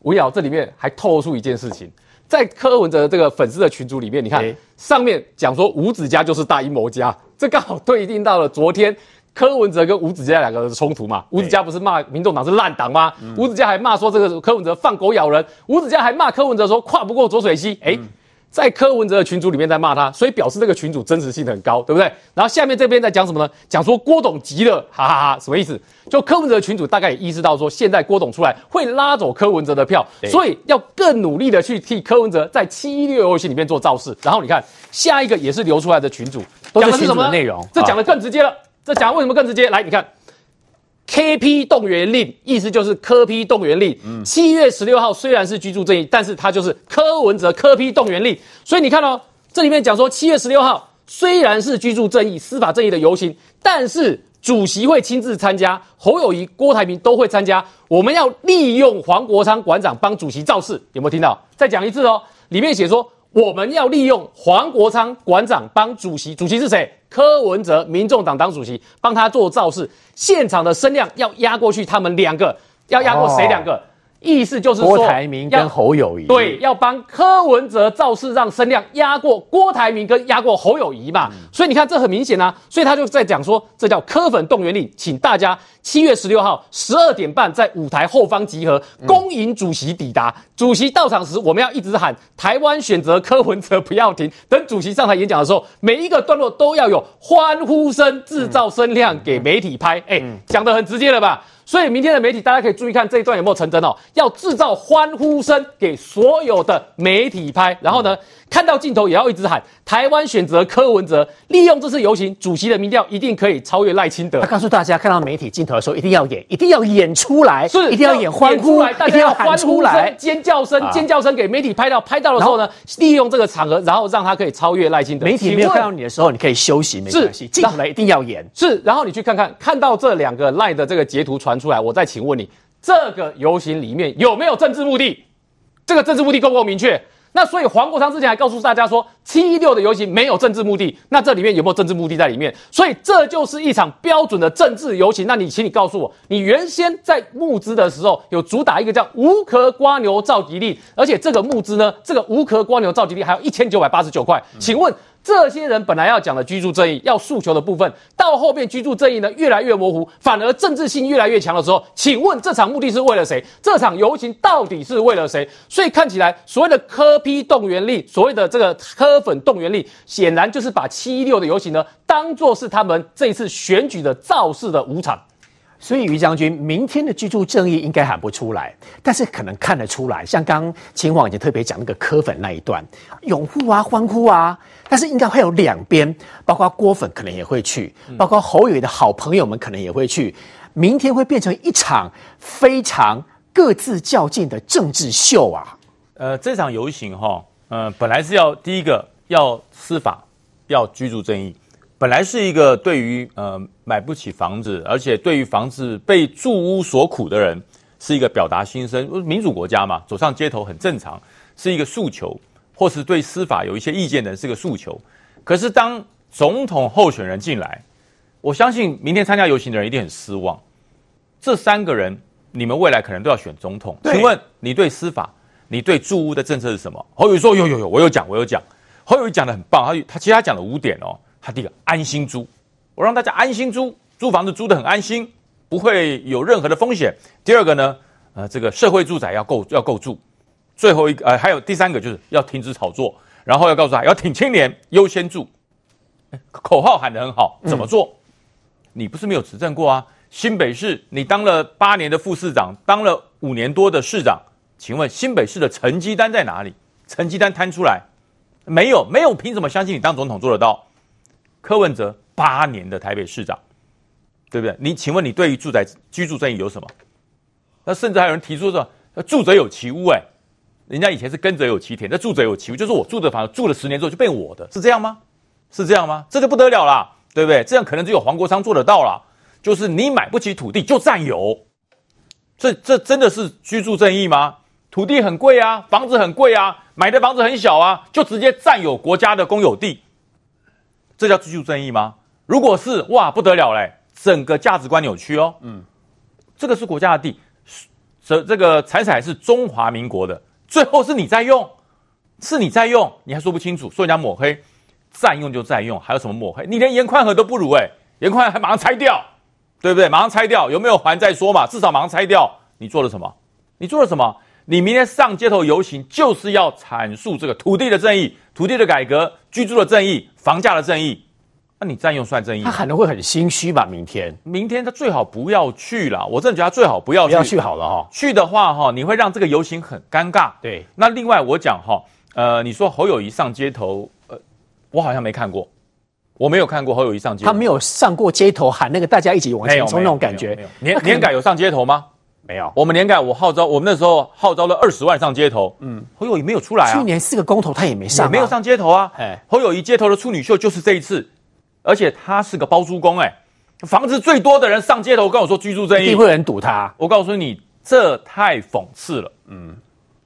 [SPEAKER 3] 吴瑶这里面还透露出一件事情。在柯文哲这个粉丝的群组里面，你看上面讲说吴子嘉就是大阴谋家，这刚好对应到了昨天柯文哲跟吴子嘉两个人的冲突嘛。吴子嘉不是骂民众党是烂党吗？吴子嘉还骂说这个柯文哲放狗咬人，吴子嘉还骂柯文哲说跨不过浊水溪。诶在柯文哲的群组里面在骂他，所以表示这个群组真实性很高，对不对？然后下面这边在讲什么呢？讲说郭董急了，哈哈哈，什么意思？就柯文哲的群组大概也意识到说，现在郭董出来会拉走柯文哲的票，所以要更努力的去替柯文哲在七一六游戏里面做造势。然后你看下一个也是流出来的群组，讲的是什么内容？这讲的更直接了。这讲为什么更直接？来，你看。K P 动员令，意思就是科批动员令。七月十六号虽然是居住正义，但是它就是柯文哲科批动员令。所以你看哦，这里面讲说，七月十六号虽然是居住正义、司法正义的游行，但是主席会亲自参加，侯友谊、郭台铭都会参加。我们要利用黄国昌馆长帮主席造势，有没有听到？再讲一次哦，里面写说。我们要利用黄国昌馆长帮主席，主席是谁？柯文哲，民众党党主席，帮他做造势，现场的声量要压过去，他们两个要压过谁两个？哦意思就是说，
[SPEAKER 2] 郭台铭跟侯友谊
[SPEAKER 3] 对，要帮柯文哲造势，让声量压过郭台铭跟压过侯友谊嘛。嗯、所以你看，这很明显啊。所以他就在讲说，这叫柯粉动员令，请大家七月十六号十二点半在舞台后方集合，恭迎主席抵达。嗯、主席到场时，我们要一直喊“台湾选择柯文哲，不要停”。等主席上台演讲的时候，每一个段落都要有欢呼声，制造声量给媒体拍。哎、嗯，讲得很直接了吧？所以明天的媒体，大家可以注意看这一段有没有成真哦。要制造欢呼声给所有的媒体拍，然后呢，看到镜头也要一直喊台湾选择柯文哲，利用这次游行，主席的民调一定可以超越赖清德。他
[SPEAKER 2] 告诉大家，看到媒体镜头的时候，一定要演，一定要演出来，是一定要演欢呼，
[SPEAKER 3] 大家要欢呼来，尖叫声，尖叫声给媒体拍到，拍到的时候呢，利用这个场合，然后让他可以超越赖清德。
[SPEAKER 2] 媒体没有看到你的时候，你可以休息，没关系。镜头来一定要演，
[SPEAKER 3] 是。然后你去看看，看到这两个赖的这个截图传出来，我再请问你，这个游行里面有没有政治目的？这个政治目的够不够明确？那所以黄国昌之前还告诉大家说，七一六的游行没有政治目的，那这里面有没有政治目的在里面？所以这就是一场标准的政治游行。那你请你告诉我，你原先在募资的时候有主打一个叫无壳瓜牛召集令，而且这个募资呢，这个无壳瓜牛召集令还有一千九百八十九块，请问？这些人本来要讲的居住正义，要诉求的部分，到后面居住正义呢越来越模糊，反而政治性越来越强的时候，请问这场目的是为了谁？这场游行到底是为了谁？所以看起来所谓的科批动员力，所谓的这个科粉动员力，显然就是把七一六的游行呢当做是他们这一次选举的造势的舞场。
[SPEAKER 2] 所以于将军，明天的居住正义应该喊不出来，但是可能看得出来，像刚秦皇已经特别讲那个柯粉那一段，拥护啊，欢呼啊，但是应该会有两边，包括郭粉可能也会去，包括侯友的好朋友们可能也会去，明天会变成一场非常各自较劲的政治秀啊。
[SPEAKER 6] 呃，这场游行哈，呃，本来是要第一个要司法，要居住正义。本来是一个对于呃买不起房子，而且对于房子被住屋所苦的人，是一个表达心声。民主国家嘛，走上街头很正常，是一个诉求，或是对司法有一些意见的人是个诉求。可是当总统候选人进来，我相信明天参加游行的人一定很失望。这三个人，你们未来可能都要选总统，请问你对司法、你对住屋的政策是什么？侯友宜说有有有，我有讲，我有讲。侯友宜讲的很棒，他他其实他讲了五点哦。他第一个安心租，我让大家安心租，租房子租的很安心，不会有任何的风险。第二个呢，呃，这个社会住宅要够要够住。最后一个，呃，还有第三个就是要停止炒作，然后要告诉他要挺青年，优先住。口号喊得很好，怎么做？嗯、你不是没有执政过啊？新北市你当了八年的副市长，当了五年多的市长，请问新北市的成绩单在哪里？成绩单摊出来，没有，没有，凭什么相信你当总统做得到？柯文哲八年的台北市长，对不对？你请问你对于住宅居住正义有什么？那甚至还有人提出说，住者有其屋，哎，人家以前是耕者有其田，那住者有其屋，就是我住的房子住了十年之后就变我的，是这样吗？是这样吗？这就不得了啦，对不对？这样可能只有黄国昌做得到啦。就是你买不起土地就占有，这这真的是居住正义吗？土地很贵啊，房子很贵啊，买的房子很小啊，就直接占有国家的公有地。这叫居住正义吗？如果是哇，不得了嘞，整个价值观扭曲哦。嗯，这个是国家的地，这这个财产是中华民国的，最后是你在用，是你在用，你还说不清楚，说人家抹黑，占用就占用，还有什么抹黑？你连严宽和都不如哎，严宽恒还马上拆掉，对不对？马上拆掉，有没有还再说嘛？至少马上拆掉。你做了什么？你做了什么？你明天上街头游行，就是要阐述这个土地的正义、土地的改革、居住的正义、房价的正义。那你占用算正义？
[SPEAKER 2] 他可能会很心虚吧？明天，
[SPEAKER 6] 明天他最好不要去了。我真的觉得他最好不要去。
[SPEAKER 2] 不要去好了哈。
[SPEAKER 6] 去的话哈，你会让这个游行很尴尬。
[SPEAKER 2] 对。
[SPEAKER 6] 那另外我讲哈，呃，你说侯友谊上街头，呃，我好像没看过，我没有看过侯友谊上街头。
[SPEAKER 2] 他没有上过街头喊那个大家一起往前冲那种感觉。
[SPEAKER 6] 年年改有上街头吗？
[SPEAKER 2] 没有，
[SPEAKER 6] 我们年改我号召，我们那时候号召了二十万上街头。嗯，侯友谊没有出来啊。
[SPEAKER 2] 去年四个公投他也没上，
[SPEAKER 6] 也没有上街头啊。哎，侯友谊街头的处女秀就是这一次，而且他是个包租公，哎，房子最多的人上街头跟我说居住正义，
[SPEAKER 2] 一定会有人堵他。
[SPEAKER 6] 我告诉你，这太讽刺了。嗯，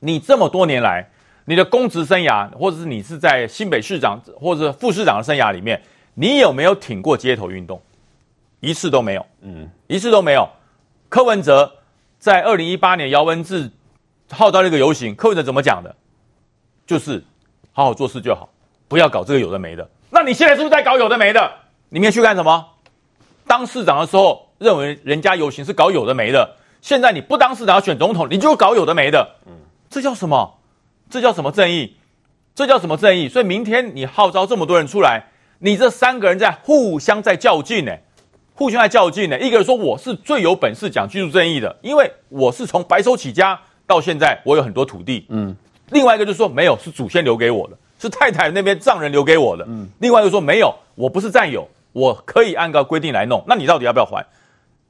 [SPEAKER 6] 你这么多年来，你的公职生涯，或者是你是在新北市长或者副市长的生涯里面，你有没有挺过街头运动？一次都没有。嗯，一次都没有。柯文哲。在二零一八年姚文智号召那个游行，柯文哲怎么讲的？就是好好做事就好，不要搞这个有的没的。那你现在是不是在搞有的没的？你明天去干什么？当市长的时候认为人家游行是搞有的没的，现在你不当市长要选总统，你就搞有的没的。嗯，这叫什么？这叫什么正义？这叫什么正义？所以明天你号召这么多人出来，你这三个人在互相在较劲呢、欸。互相在较劲呢，一个人说我是最有本事讲居住正义的，因为我是从白手起家到现在，我有很多土地。嗯，另外一个就是说没有，是祖先留给我的，是太太那边丈人留给我的。嗯，另外一个说没有，我不是占有，我可以按照规定来弄。那你到底要不要还？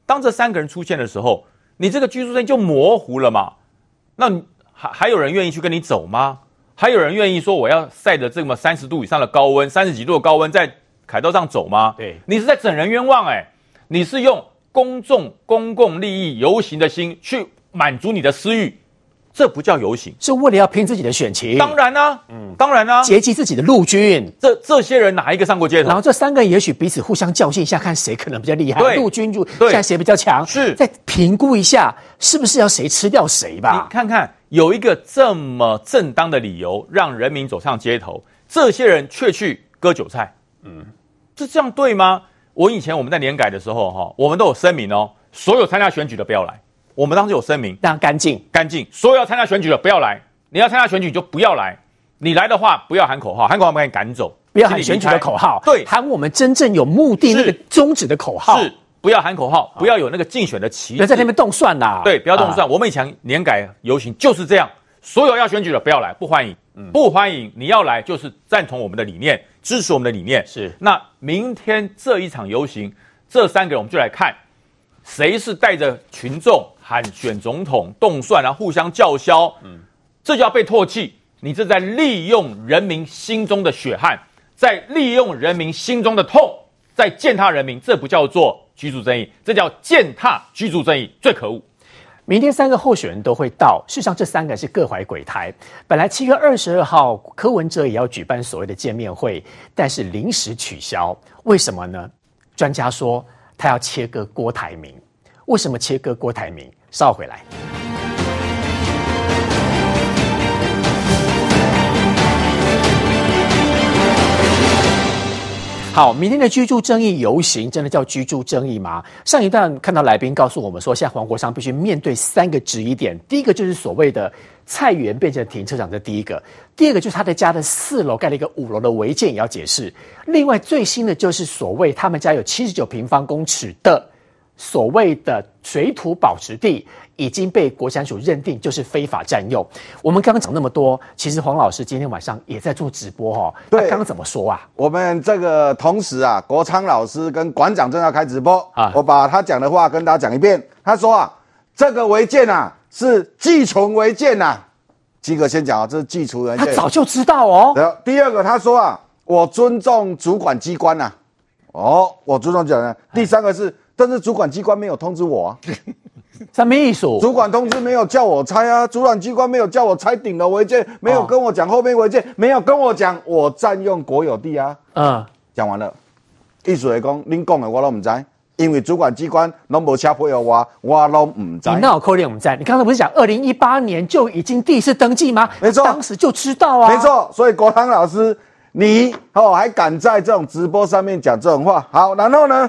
[SPEAKER 6] 当这三个人出现的时候，你这个居住证就模糊了嘛？那还还有人愿意去跟你走吗？还有人愿意说我要晒着这么三十度以上的高温，三十几度的高温在凯道上走吗？对，你是在整人冤枉哎、欸。你是用公众公共利益游行的心去满足你的私欲，这不叫游行，
[SPEAKER 2] 是为了要拼自己的选情。
[SPEAKER 6] 当然啦、啊，嗯，当然啦、啊，
[SPEAKER 2] 结集自己的陆军。
[SPEAKER 6] 这这些人哪一个上过街头？
[SPEAKER 2] 然后这三个人也许彼此互相较劲一下，看谁可能比较厉害。对，陆军就现在谁比较强？是，再评估一下是不是要谁吃掉谁吧。
[SPEAKER 6] 你看看，有一个这么正当的理由让人民走上街头，这些人却去割韭菜，嗯，这这样对吗？我以前我们在年改的时候，哈，我们都有声明哦，所有参加选举的不要来。我们当时有声明，
[SPEAKER 2] 让干净
[SPEAKER 6] 干净，所有要参加选举的不要来。你要参加选举就不要来，你来的话不要喊口号，喊口号把你赶走。
[SPEAKER 2] 不要喊选举的口号，对，喊我们真正有目的那个宗旨的口号。
[SPEAKER 6] 是，不要喊口号，不要有那个竞选的旗
[SPEAKER 2] 子，在那边动算呐。
[SPEAKER 6] 对，不要动算。我们以前年改游行就是这样，所有要选举的不要来，不欢迎，不欢迎。你要来就是赞同我们的理念。支持我们的理念是。那明天这一场游行，这三个人我们就来看，谁是带着群众喊选总统、动算，然后互相叫嚣。嗯，这就要被唾弃。你这在利用人民心中的血汗，在利用人民心中的痛，在践踏人民，这不叫做居住正义，这叫践踏居住正义，最可恶。
[SPEAKER 2] 明天三个候选人都会到，事实上这三个是各怀鬼胎。本来七月二十二号柯文哲也要举办所谓的见面会，但是临时取消，为什么呢？专家说他要切割郭台铭，为什么切割郭台铭？稍回来。好，明天的居住正义游行真的叫居住正义吗？上一段看到来宾告诉我们说，现在黄国昌必须面对三个质疑点。第一个就是所谓的菜园变成停车场，这第一个；第二个就是他的家的四楼盖了一个五楼的违建，也要解释。另外最新的就是所谓他们家有七十九平方公尺的所谓的水土保持地。已经被国产署认定就是非法占用。我们刚刚讲那么多，其实黄老师今天晚上也在做直播哦。对，他刚刚怎么说啊？
[SPEAKER 5] 我们这个同时啊，国昌老师跟馆长正要开直播啊，我把他讲的话跟大家讲一遍。他说啊，这个违建啊是寄存违建呐。基哥先讲啊，这是寄存违建。
[SPEAKER 2] 他早就知道哦。
[SPEAKER 5] 然后第二个他说啊，我尊重主管机关呐。哦，我尊重讲的。第三个是，但是主管机关没有通知我啊。<laughs>
[SPEAKER 2] 什么意思？
[SPEAKER 5] 主管通知没有叫我拆啊，主管机关没有叫我拆顶楼违建，没有跟我讲后面违建，没有跟我讲我占用国有地啊。嗯，讲完了，意思来讲，您讲的我都唔知，因为主管机关拢无车配合我，我都唔知。
[SPEAKER 2] 你那我扣脸唔知？你刚才不是讲二零一八年就已经第一次登记吗？
[SPEAKER 5] 没错，
[SPEAKER 2] 当时就知道啊。
[SPEAKER 5] 没错，所以国昌老师，你哦还敢在这种直播上面讲这种话？好，然后呢？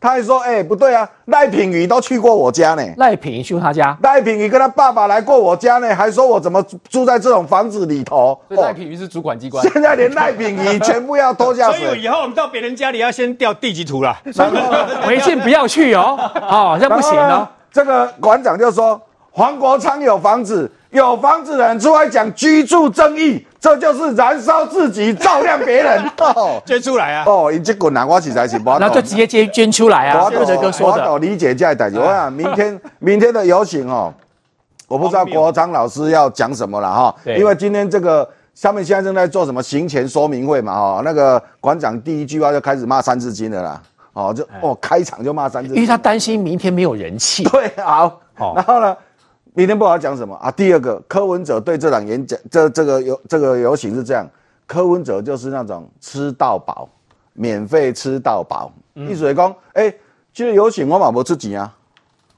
[SPEAKER 5] 他还说：“哎、欸，不对啊，赖品妤都去过我家呢。
[SPEAKER 2] 赖品妤去过他家，
[SPEAKER 5] 赖品妤跟他爸爸来过我家呢，还说我怎么住在这种房子里头。
[SPEAKER 3] 所以赖品妤是主管机关，
[SPEAKER 5] 现在连赖品妤全部要拖下水。
[SPEAKER 4] 所以以后我们到别人家里要先调地籍图了，<laughs>
[SPEAKER 2] 违建不要去哦，哦，这不行哦。
[SPEAKER 5] 这个馆长就说，黄国昌有房子。”有房子的人出来讲居住正义，这就是燃烧自己照亮别人。<laughs>
[SPEAKER 4] 哦，捐出来啊！
[SPEAKER 5] 哦，你这滚南瓜起才行？
[SPEAKER 2] 那就直接捐捐出来啊！或者哥说的，
[SPEAKER 5] 我理解这样的。我想明天明天的游行哦，我不知道国昌老师要讲什么了哈。因为今天这个上面现在正在做什么行前说明会嘛哈。那个馆长第一句话就开始骂三字经的啦。哦，就哦开场就骂三字经，
[SPEAKER 2] 因为他担心明天没有人气。
[SPEAKER 5] 对，好。然后呢？明天不知道讲什么啊？第二个，柯文哲对这场演讲，这这个游这个游行是这样，柯文哲就是那种吃到饱，免费吃到饱。意思是讲，哎、欸，这个游行我嘛无出钱啊，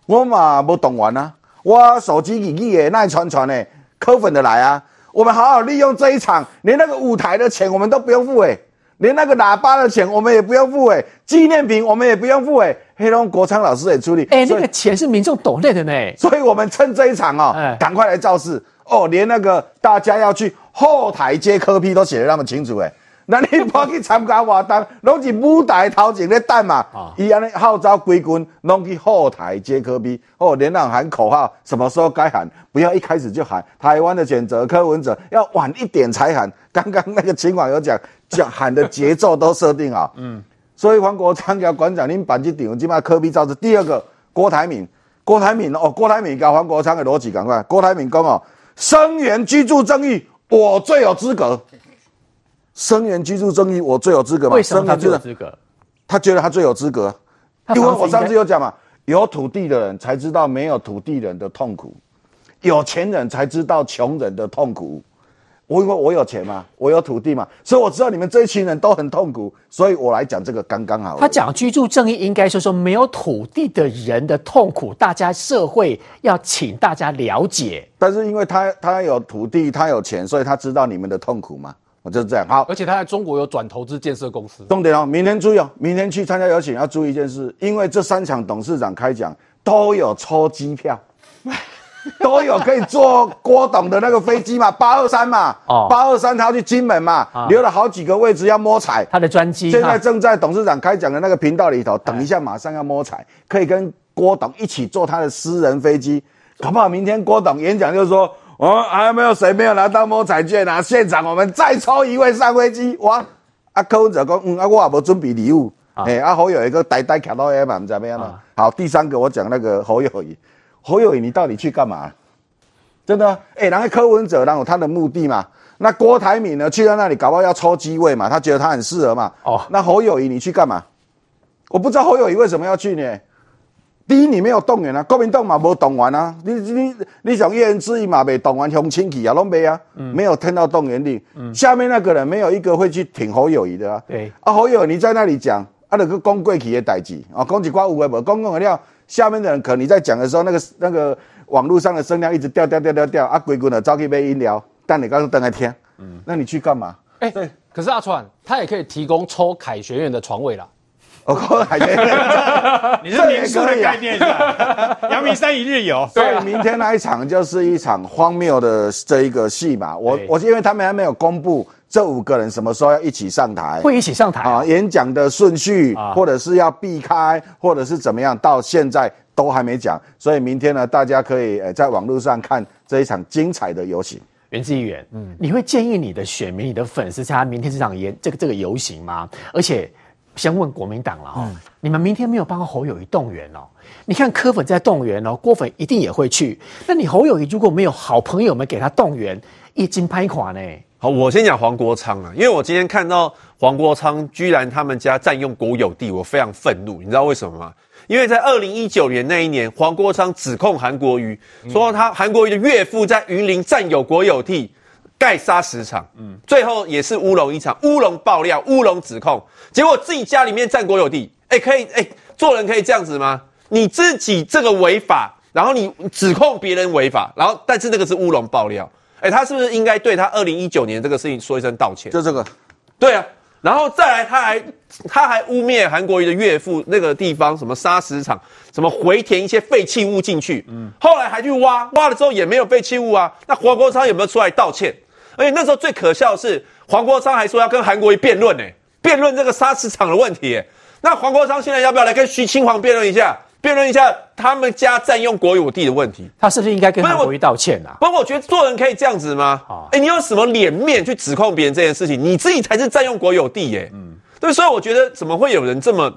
[SPEAKER 5] 我嘛无动员啊，我手机里里的那传传的，柯粉的来啊，我们好好利用这一场，连那个舞台的钱我们都不用付诶、欸。连那个喇叭的钱我们也不用付诶，纪念品我们也不用付诶，黑龙国昌老师也出力，
[SPEAKER 2] 哎，那个钱是民众抖内的呢，
[SPEAKER 5] 所以我们趁这一场哦，赶快来造势哦，连那个大家要去后台接柯 P 都写的那么清楚诶。那你跑去参加活动，拢是舞台头前咧等嘛？伊安尼号召归军，拢去后台接柯 P 哦，连那喊口号，什么时候该喊？不要一开始就喊台湾的选择柯文哲，要晚一点才喊。刚刚那个秦网有讲，讲喊的节奏都设定好。<laughs> 嗯，所以黄国昌叫馆长，恁办这场，起码科比造势。第二个郭台铭，郭台铭哦，郭台铭跟黄国昌的逻辑赶快。郭台铭讲哦，生源居住正义，我最有资格。生源居住正义，我最有资格嘛？
[SPEAKER 2] 为什么他最有资格？
[SPEAKER 5] 他觉得他最有资格，因为我上次有讲嘛，有土地的人才知道没有土地人的痛苦，有钱人才知道穷人的痛苦。我因为我有钱嘛，我有土地嘛，所以我知道你们这一群人都很痛苦，所以我来讲这个刚刚好。
[SPEAKER 2] 他讲居住正义，应该说说没有土地的人的痛苦，大家社会要请大家了解。
[SPEAKER 5] 但是因为他他有土地，他有钱，所以他知道你们的痛苦嘛。我就是这样，好，
[SPEAKER 3] 而且他在中国有转投资建设公司。
[SPEAKER 5] 重点哦，明天注意哦，明天去参加游行要注意一件事，因为这三场董事长开讲都有抽机票，<laughs> <laughs> 都有可以坐郭董的那个飞机嘛，八二三嘛，哦，八二三他要去金门嘛，哦、留了好几个位置要摸彩，
[SPEAKER 2] 他的专机
[SPEAKER 5] 现在正在董事长开讲的那个频道里头，等一下马上要摸彩，可以跟郭董一起坐他的私人飞机，搞不好明天郭董演讲就是说。哦，还有没有谁没有拿到摸彩券啊？现场我们再抽一位上飞机哇！啊，柯文哲讲，嗯，啊，我也无准备礼物，哎、啊，啊，侯友宜个呆呆卡到你怎么样呢？好，第三个我讲那个侯友宜，侯友谊你到底去干嘛？真的？哎、欸，然后柯文哲然后他的目的嘛，那郭台铭呢？去到那里搞不好要抽机位嘛，他觉得他很适合嘛。哦，那侯友谊你去干嘛？我不知道侯友谊为什么要去呢？第一，你没有动员啊，国民党嘛没动员啊，你你你想一人之一嘛，没动员乡亲戚啊，拢没啊，嗯、没有听到动员令。嗯、下面那个人没有一个会去挺侯友谊的啊。对啊，侯友宜你在那里讲，啊，那个讲过去的代志啊，讲几挂有的无，讲讲的了，下面的人可能你在讲的时候，那个那个网络上的声量一直掉掉掉掉掉，啊，规矩的招去买饮料，但你刚刚等来听，嗯，那你去干嘛？
[SPEAKER 3] 哎、欸，对，可是阿川他也可以提供抽凯旋院的床位啦。
[SPEAKER 5] 我靠，凯旋院，<laughs>
[SPEAKER 4] 你是民宿的概念是吧？阳明山一日游。
[SPEAKER 5] 所以明天那一场就是一场荒谬的这一个戏嘛。我我是因为他们还没有公布这五个人什么时候要一起上台，
[SPEAKER 2] 会一起上台啊？
[SPEAKER 5] 演讲的顺序，或者是要避开，或者是怎么样，到现在都还没讲。所以明天呢，大家可以呃在网络上看这一场精彩的游行。
[SPEAKER 2] 袁志议员，嗯，你会建议你的选民、你的粉丝参加明天这场演这个这个游行吗？而且。先问国民党了哦，嗯、你们明天没有帮侯友谊动员哦？你看柯粉在动员哦，郭粉一定也会去。那你侯友谊如果没有好朋友们给他动员，一经拍垮呢？
[SPEAKER 7] 好，我先讲黄国昌啊，因为我今天看到黄国昌居然他们家占用国有地，我非常愤怒。你知道为什么吗？因为在二零一九年那一年，黄国昌指控韩国瑜说他韩国瑜的岳父在云林占有国有地。盖砂石场，嗯，最后也是乌龙一场，乌龙爆料，乌龙指控，结果自己家里面占国有地，哎，可以，哎，做人可以这样子吗？你自己这个违法，然后你指控别人违法，然后但是那个是乌龙爆料，哎，他是不是应该对他二零一九年这个事情说一声道歉？
[SPEAKER 5] 就这个，
[SPEAKER 7] 对啊，然后再来他还他还污蔑韩国瑜的岳父那个地方什么砂石场，什么回填一些废弃物进去，嗯，后来还去挖，挖了之后也没有废弃物啊，那黄国昌有没有出来道歉？而且那时候最可笑的是，黄国昌还说要跟韩国瑜辩论呢，辩论这个砂石场的问题。那黄国昌现在要不要来跟徐清华辩论一下？辩论一下他们家占用国有地的问题？
[SPEAKER 2] 他是不是应该跟韩国瑜道歉啊？
[SPEAKER 7] 不过我觉得做人可以这样子吗？哎、哦欸，你有什么脸面去指控别人这件事情？你自己才是占用国有地耶。嗯，对，所以我觉得怎么会有人这么？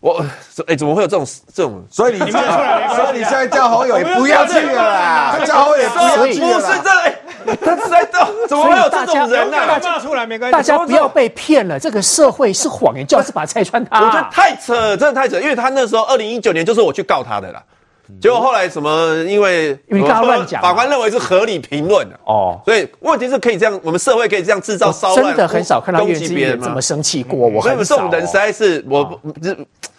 [SPEAKER 7] 我哎、欸，怎么会有这种这种？
[SPEAKER 5] 所以你，所以你现在叫好友也不要去了啦，叫好友也不要去了。不是
[SPEAKER 7] 这，他是在这，怎么会有这种人呢、啊？
[SPEAKER 2] 大家出来没关系，大家不要被骗了。这个社会是谎言，就是把它拆穿他。
[SPEAKER 7] 我觉得太扯，真的太扯，因为他那时候二零一九年就是我去告他的啦。结果后来什么？因为
[SPEAKER 2] 因为你刚刚乱讲，
[SPEAKER 7] 法官认为是合理评论哦。所以问题是可以这样，我们社会可以这样制造骚乱。
[SPEAKER 2] 真的很少看到攻击别人这么生气过，我很少。
[SPEAKER 7] 这种人实在是我不不知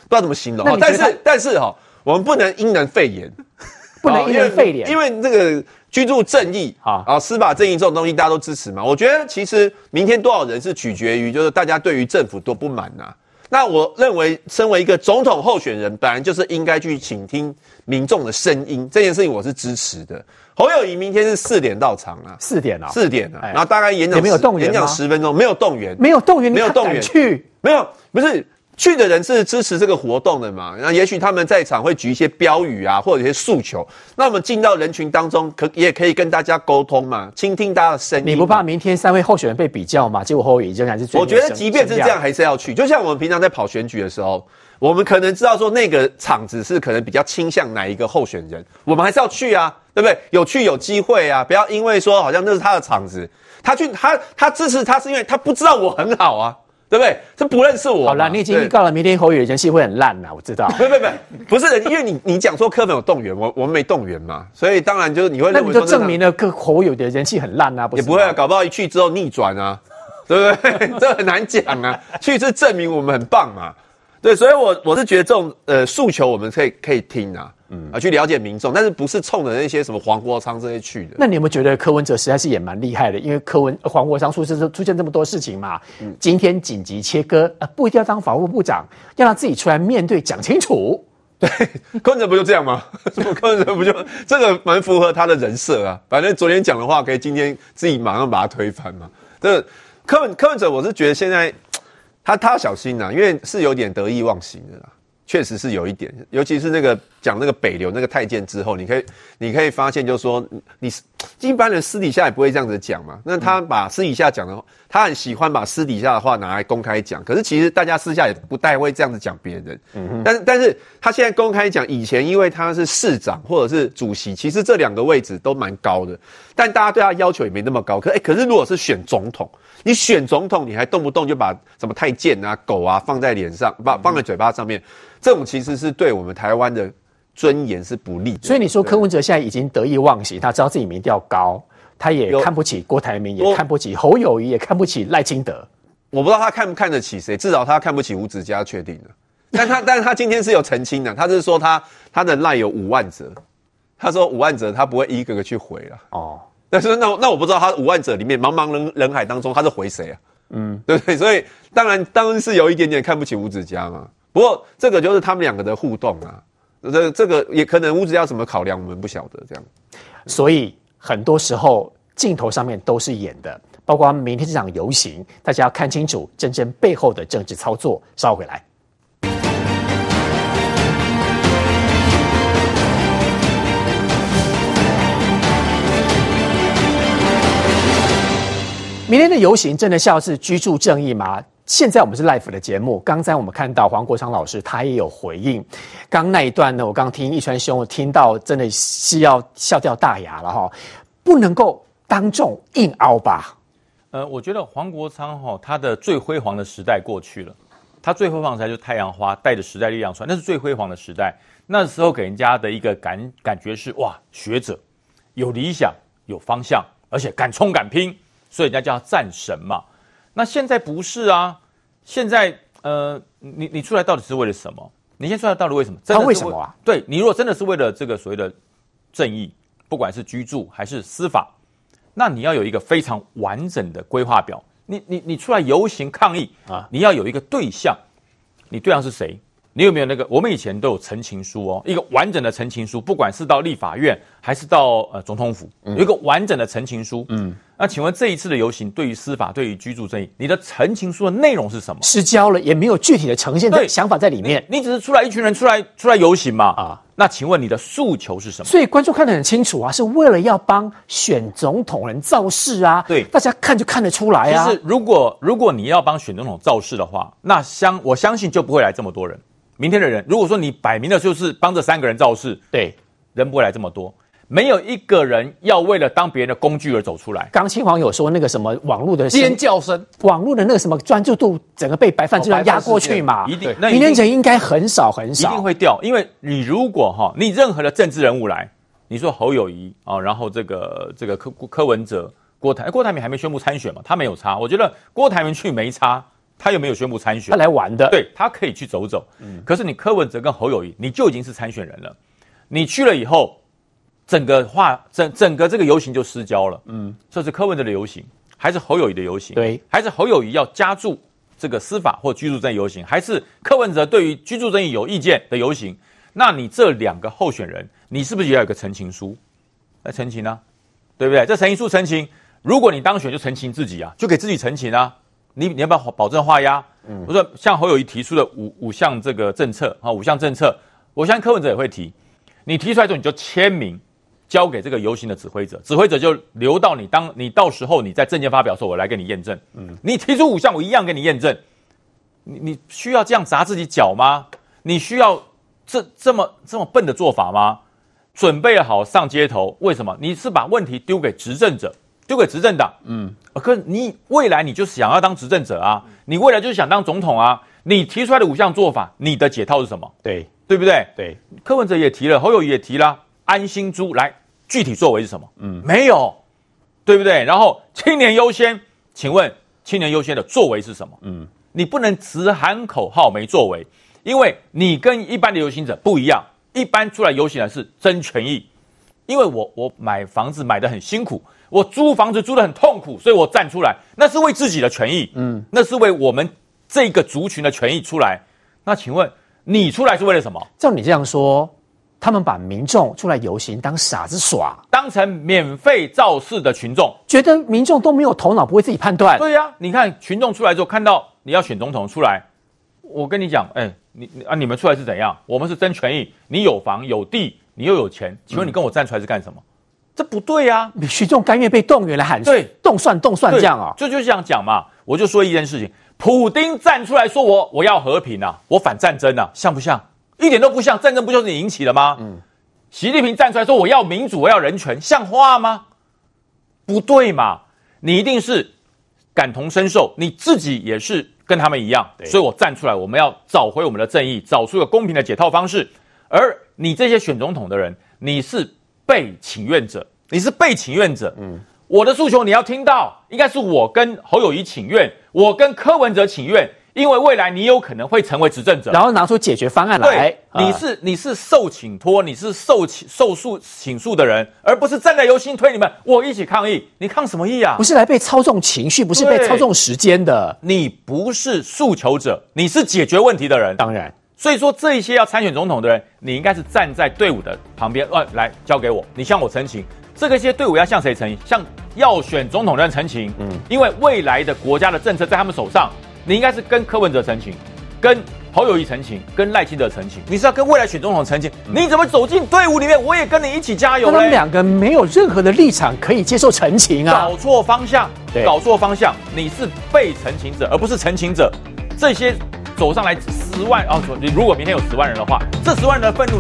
[SPEAKER 7] 道怎么形容，但是但是哈，我们不能因人废言，<laughs>
[SPEAKER 2] 不能因人废言，
[SPEAKER 7] 因为这个居住正义啊，啊司法正义这种东西大家都支持嘛。我觉得其实明天多少人是取决于，就是大家对于政府多不满呐。那我认为，身为一个总统候选人，本来就是应该去倾听民众的声音，这件事情我是支持的。侯友宜明天是四点到场啊，
[SPEAKER 2] 四点啊，
[SPEAKER 7] 四点啊，然后大概演讲
[SPEAKER 2] 没有动员，
[SPEAKER 7] 演讲十分钟，没有动员，
[SPEAKER 2] 没有动员，没有动员去，
[SPEAKER 7] 没有，不是。去的人是支持这个活动的嘛？那也许他们在场会举一些标语啊，或者一些诉求。那我们进到人群当中，可也可以跟大家沟通嘛，倾听大家的声音。
[SPEAKER 2] 你不怕明天三位候选人被比较吗？结果侯友宜仍然是最。
[SPEAKER 7] 我觉得即便是这样，还是要去。就像我们平常在跑选举的时候，我们可能知道说那个场子是可能比较倾向哪一个候选人，我们还是要去啊，对不对？有去有机会啊，不要因为说好像那是他的场子，他去他他支持他是因为他不知道我很好啊。对不对？他不认识我。
[SPEAKER 2] 好了，你已经预告了，明天侯友宜人气会很烂了，我知道。
[SPEAKER 7] 不不不，不是，因为你你讲说柯粉有动员，我我们没动员嘛，所以当然就是你会认为。
[SPEAKER 2] 那你就证明了柯侯友宜的人气很烂啊，不是？
[SPEAKER 7] 也不会啊，搞不好一去之后逆转啊，<laughs> 对不对？<laughs> 这很难讲啊，去是证明我们很棒嘛。对，所以我我是觉得这种呃诉求我们可以可以听啊。嗯啊，去了解民众，但是不是冲着那些什么黄国昌这些去的？
[SPEAKER 2] 那你有没有觉得柯文哲实在是也蛮厉害的？因为柯文黄国昌出现出现这么多事情嘛，嗯，今天紧急切割，呃，不一定要当法务部长，要让自己出来面对讲清楚。
[SPEAKER 7] 对，柯文哲不就这样吗？<laughs> 柯文哲不就这个蛮符合他的人设啊？反正昨天讲的话，可以今天自己马上把它推翻嘛。这柯文柯文哲，我是觉得现在他他要小心呐，因为是有点得意忘形的啦。确实是有一点，尤其是那个讲讲那个北流那个太监之后，你可以你可以发现，就是说你一般人私底下也不会这样子讲嘛。那他把私底下讲的话，他很喜欢把私底下的话拿来公开讲。可是其实大家私下也不太会这样子讲别人。嗯哼。但是但是他现在公开讲，以前因为他是市长或者是主席，其实这两个位置都蛮高的，但大家对他要求也没那么高。可哎，可是如果是选总统，你选总统，你还动不动就把什么太监啊、狗啊放在脸上，把放在嘴巴上面，这种其实是对我们台湾的。尊严是不利的，
[SPEAKER 2] 所以你说柯文哲现在已经得意忘形，他知道自己民调高，他也看不起郭台铭，也看不起侯友谊，也看不起赖清德。
[SPEAKER 7] 我不知道他看不看得起谁，至少他看不起吴子嘉，确定了。但他，<laughs> 但是他今天是有澄清的，他是说他他的赖有五万则，他说五万则他不会一个个去回了。哦，但是那那我不知道他五万则里面茫茫人人海当中他是回谁啊？嗯，对不对？所以当然当然是有一点点看不起吴子嘉嘛。不过这个就是他们两个的互动啊。这这个也可能物质要怎么考量，我们不晓得这样。
[SPEAKER 2] 所以很多时候镜头上面都是演的，包括明天这场游行，大家要看清楚真正背后的政治操作。稍回来。明天的游行真的像是居住正义吗？现在我们是 live 的节目，刚才我们看到黄国昌老师他也有回应。刚那一段呢，我刚听一川兄，我听到真的是要笑掉大牙了哈，不能够当众硬凹吧？
[SPEAKER 6] 呃，我觉得黄国昌哈，他的最辉煌的时代过去了，他最辉煌的时代就是太阳花带着时代力量出来，那是最辉煌的时代。那时候给人家的一个感感觉是哇，学者有理想、有方向，而且敢冲敢拼，所以人家叫他战神嘛。那现在不是啊，现在呃，你你出来到底是为了什么？你先出来到底为什么？
[SPEAKER 2] 他为什么啊？
[SPEAKER 6] 对，你如果真的是为了这个所谓的正义，不管是居住还是司法，那你要有一个非常完整的规划表。你你你出来游行抗议啊，你要有一个对象，你对象是谁？你有没有那个？我们以前都有陈情书哦，一个完整的陈情书，不管是到立法院还是到呃总统府，有一个完整的陈情书。嗯，那请问这一次的游行，对于司法，对于居住正义，你的陈情书的内容是什么？
[SPEAKER 2] 失焦了，也没有具体的呈现的想法在里面。
[SPEAKER 6] 你，你只是出来一群人出来出来游行嘛？啊，那请问你的诉求是什么？
[SPEAKER 2] 所以观众看得很清楚啊，是为了要帮选总统人造势啊。
[SPEAKER 6] 对，
[SPEAKER 2] 大家看就看得出来啊。
[SPEAKER 6] 就是如果如果你要帮选总统造势的话，那相我相信就不会来这么多人。明天的人，如果说你摆明了就是帮这三个人造势，
[SPEAKER 2] 对，
[SPEAKER 6] 人不会来这么多，没有一个人要为了当别人的工具而走出来。
[SPEAKER 2] 刚青黄有说那个什么网络的
[SPEAKER 3] 尖叫声，
[SPEAKER 2] 网络的那个什么专注度，整个被白饭就要压过去嘛？
[SPEAKER 6] 一定，
[SPEAKER 2] 那明天人应该很少很少，
[SPEAKER 6] 一定会掉。因为你如果哈，你任何的政治人物来，你说侯友谊啊，然后这个这个柯柯文哲、郭台郭台铭还没宣布参选嘛？他没有差，我觉得郭台铭去没差。他又没有宣布参选，
[SPEAKER 2] 他来玩的，
[SPEAKER 6] 对，他可以去走走。嗯，可是你柯文哲跟侯友谊，你就已经是参选人了。你去了以后，整个话整整个这个游行就失焦了。嗯，这是柯文哲的游行，还是侯友谊的游行？
[SPEAKER 2] 对，
[SPEAKER 6] 还是侯友谊要加注这个司法或居住正义游行，还是柯文哲对于居住正义有意见的游行？那你这两个候选人，你是不是也要有个陈情书来陈情呢？对不对？这陈情书陈情，如果你当选就陈情自己啊，就给自己陈情啊。你你要不要保证画押？嗯，我说像侯友谊提出的五五项这个政策啊，五项政策，我相信柯文哲也会提。你提出来之后，你就签名，交给这个游行的指挥者，指挥者就留到你当你到时候你在证件发表的时候，我来给你验证。嗯，你提出五项，我一样给你验证。你你需要这样砸自己脚吗？你需要这这么这么笨的做法吗？准备好上街头，为什么？你是把问题丢给执政者。丢给执政党，嗯，可是你未来你就想要当执政者啊，你未来就是想当总统啊，你提出来的五项做法，你的解套是什么？
[SPEAKER 2] 对，
[SPEAKER 6] 对不对？
[SPEAKER 2] 对，
[SPEAKER 6] 柯文哲也提了，侯友宜也提了，安心猪来，具体作为是什么？嗯，没有，对不对？然后青年优先，请问青年优先的作为是什么？嗯，你不能只喊口号没作为，因为你跟一般的游行者不一样，一般出来游行的是争权益，因为我我买房子买的很辛苦。我租房子租的很痛苦，所以我站出来，那是为自己的权益，嗯，那是为我们这个族群的权益出来。那请问你出来是为了什么？
[SPEAKER 2] 照你这样说，他们把民众出来游行当傻子耍，
[SPEAKER 6] 当成免费造势的群众，
[SPEAKER 2] 觉得民众都没有头脑，不会自己判断。
[SPEAKER 6] 对呀、啊，你看群众出来之后，看到你要选总统出来，我跟你讲，哎，你啊，你们出来是怎样？我们是争权益，你有房有地，你又有钱，请问你跟我站出来是干什么？嗯、这不对呀、啊！
[SPEAKER 2] 群众甘愿被动员来喊，对，动算动算这样啊，
[SPEAKER 6] 就就这样讲嘛。我就说一件事情，普丁站出来说我我要和平啊，我反战争啊，像不像？一点都不像，战争不就是你引起的吗？嗯。习近平站出来说我要民主，我要人权，像话吗？不对嘛！你一定是感同身受，你自己也是跟他们一样，所以我站出来，我们要找回我们的正义，找出一个公平的解套方式。而你这些选总统的人，你是被请愿者，你是被请愿者。嗯，我的诉求你要听到，应该是我跟侯友谊请愿，我跟柯文哲请愿。因为未来你有可能会成为执政者，
[SPEAKER 2] 然后拿出解决方案来。
[SPEAKER 6] 对，你是你是受请托，你是受请受诉请诉的人，而不是站在游行推你们，我一起抗议。你抗什么议啊？
[SPEAKER 2] 不是来被操纵情绪，不是被操纵时间的。
[SPEAKER 6] 你不是诉求者，你是解决问题的人。
[SPEAKER 2] 当然，
[SPEAKER 6] 所以说这一些要参选总统的人，你应该是站在队伍的旁边，呃，来交给我，你向我陈情。这个一些队伍要向谁陈情？向要选总统的人陈情。嗯，因为未来的国家的政策在他们手上。你应该是跟柯文哲陈情，跟侯友谊陈情，跟赖清德陈情。你是要跟未来选总统陈情？你怎么走进队伍里面？我也跟你一起加油。
[SPEAKER 2] 他们两个没有任何的立场可以接受陈情啊！
[SPEAKER 6] 搞错方向，搞错方向。你是被陈情者，而不是陈情者。这些走上来十万哦，你如果明天有十万人的话，这十万人的愤怒。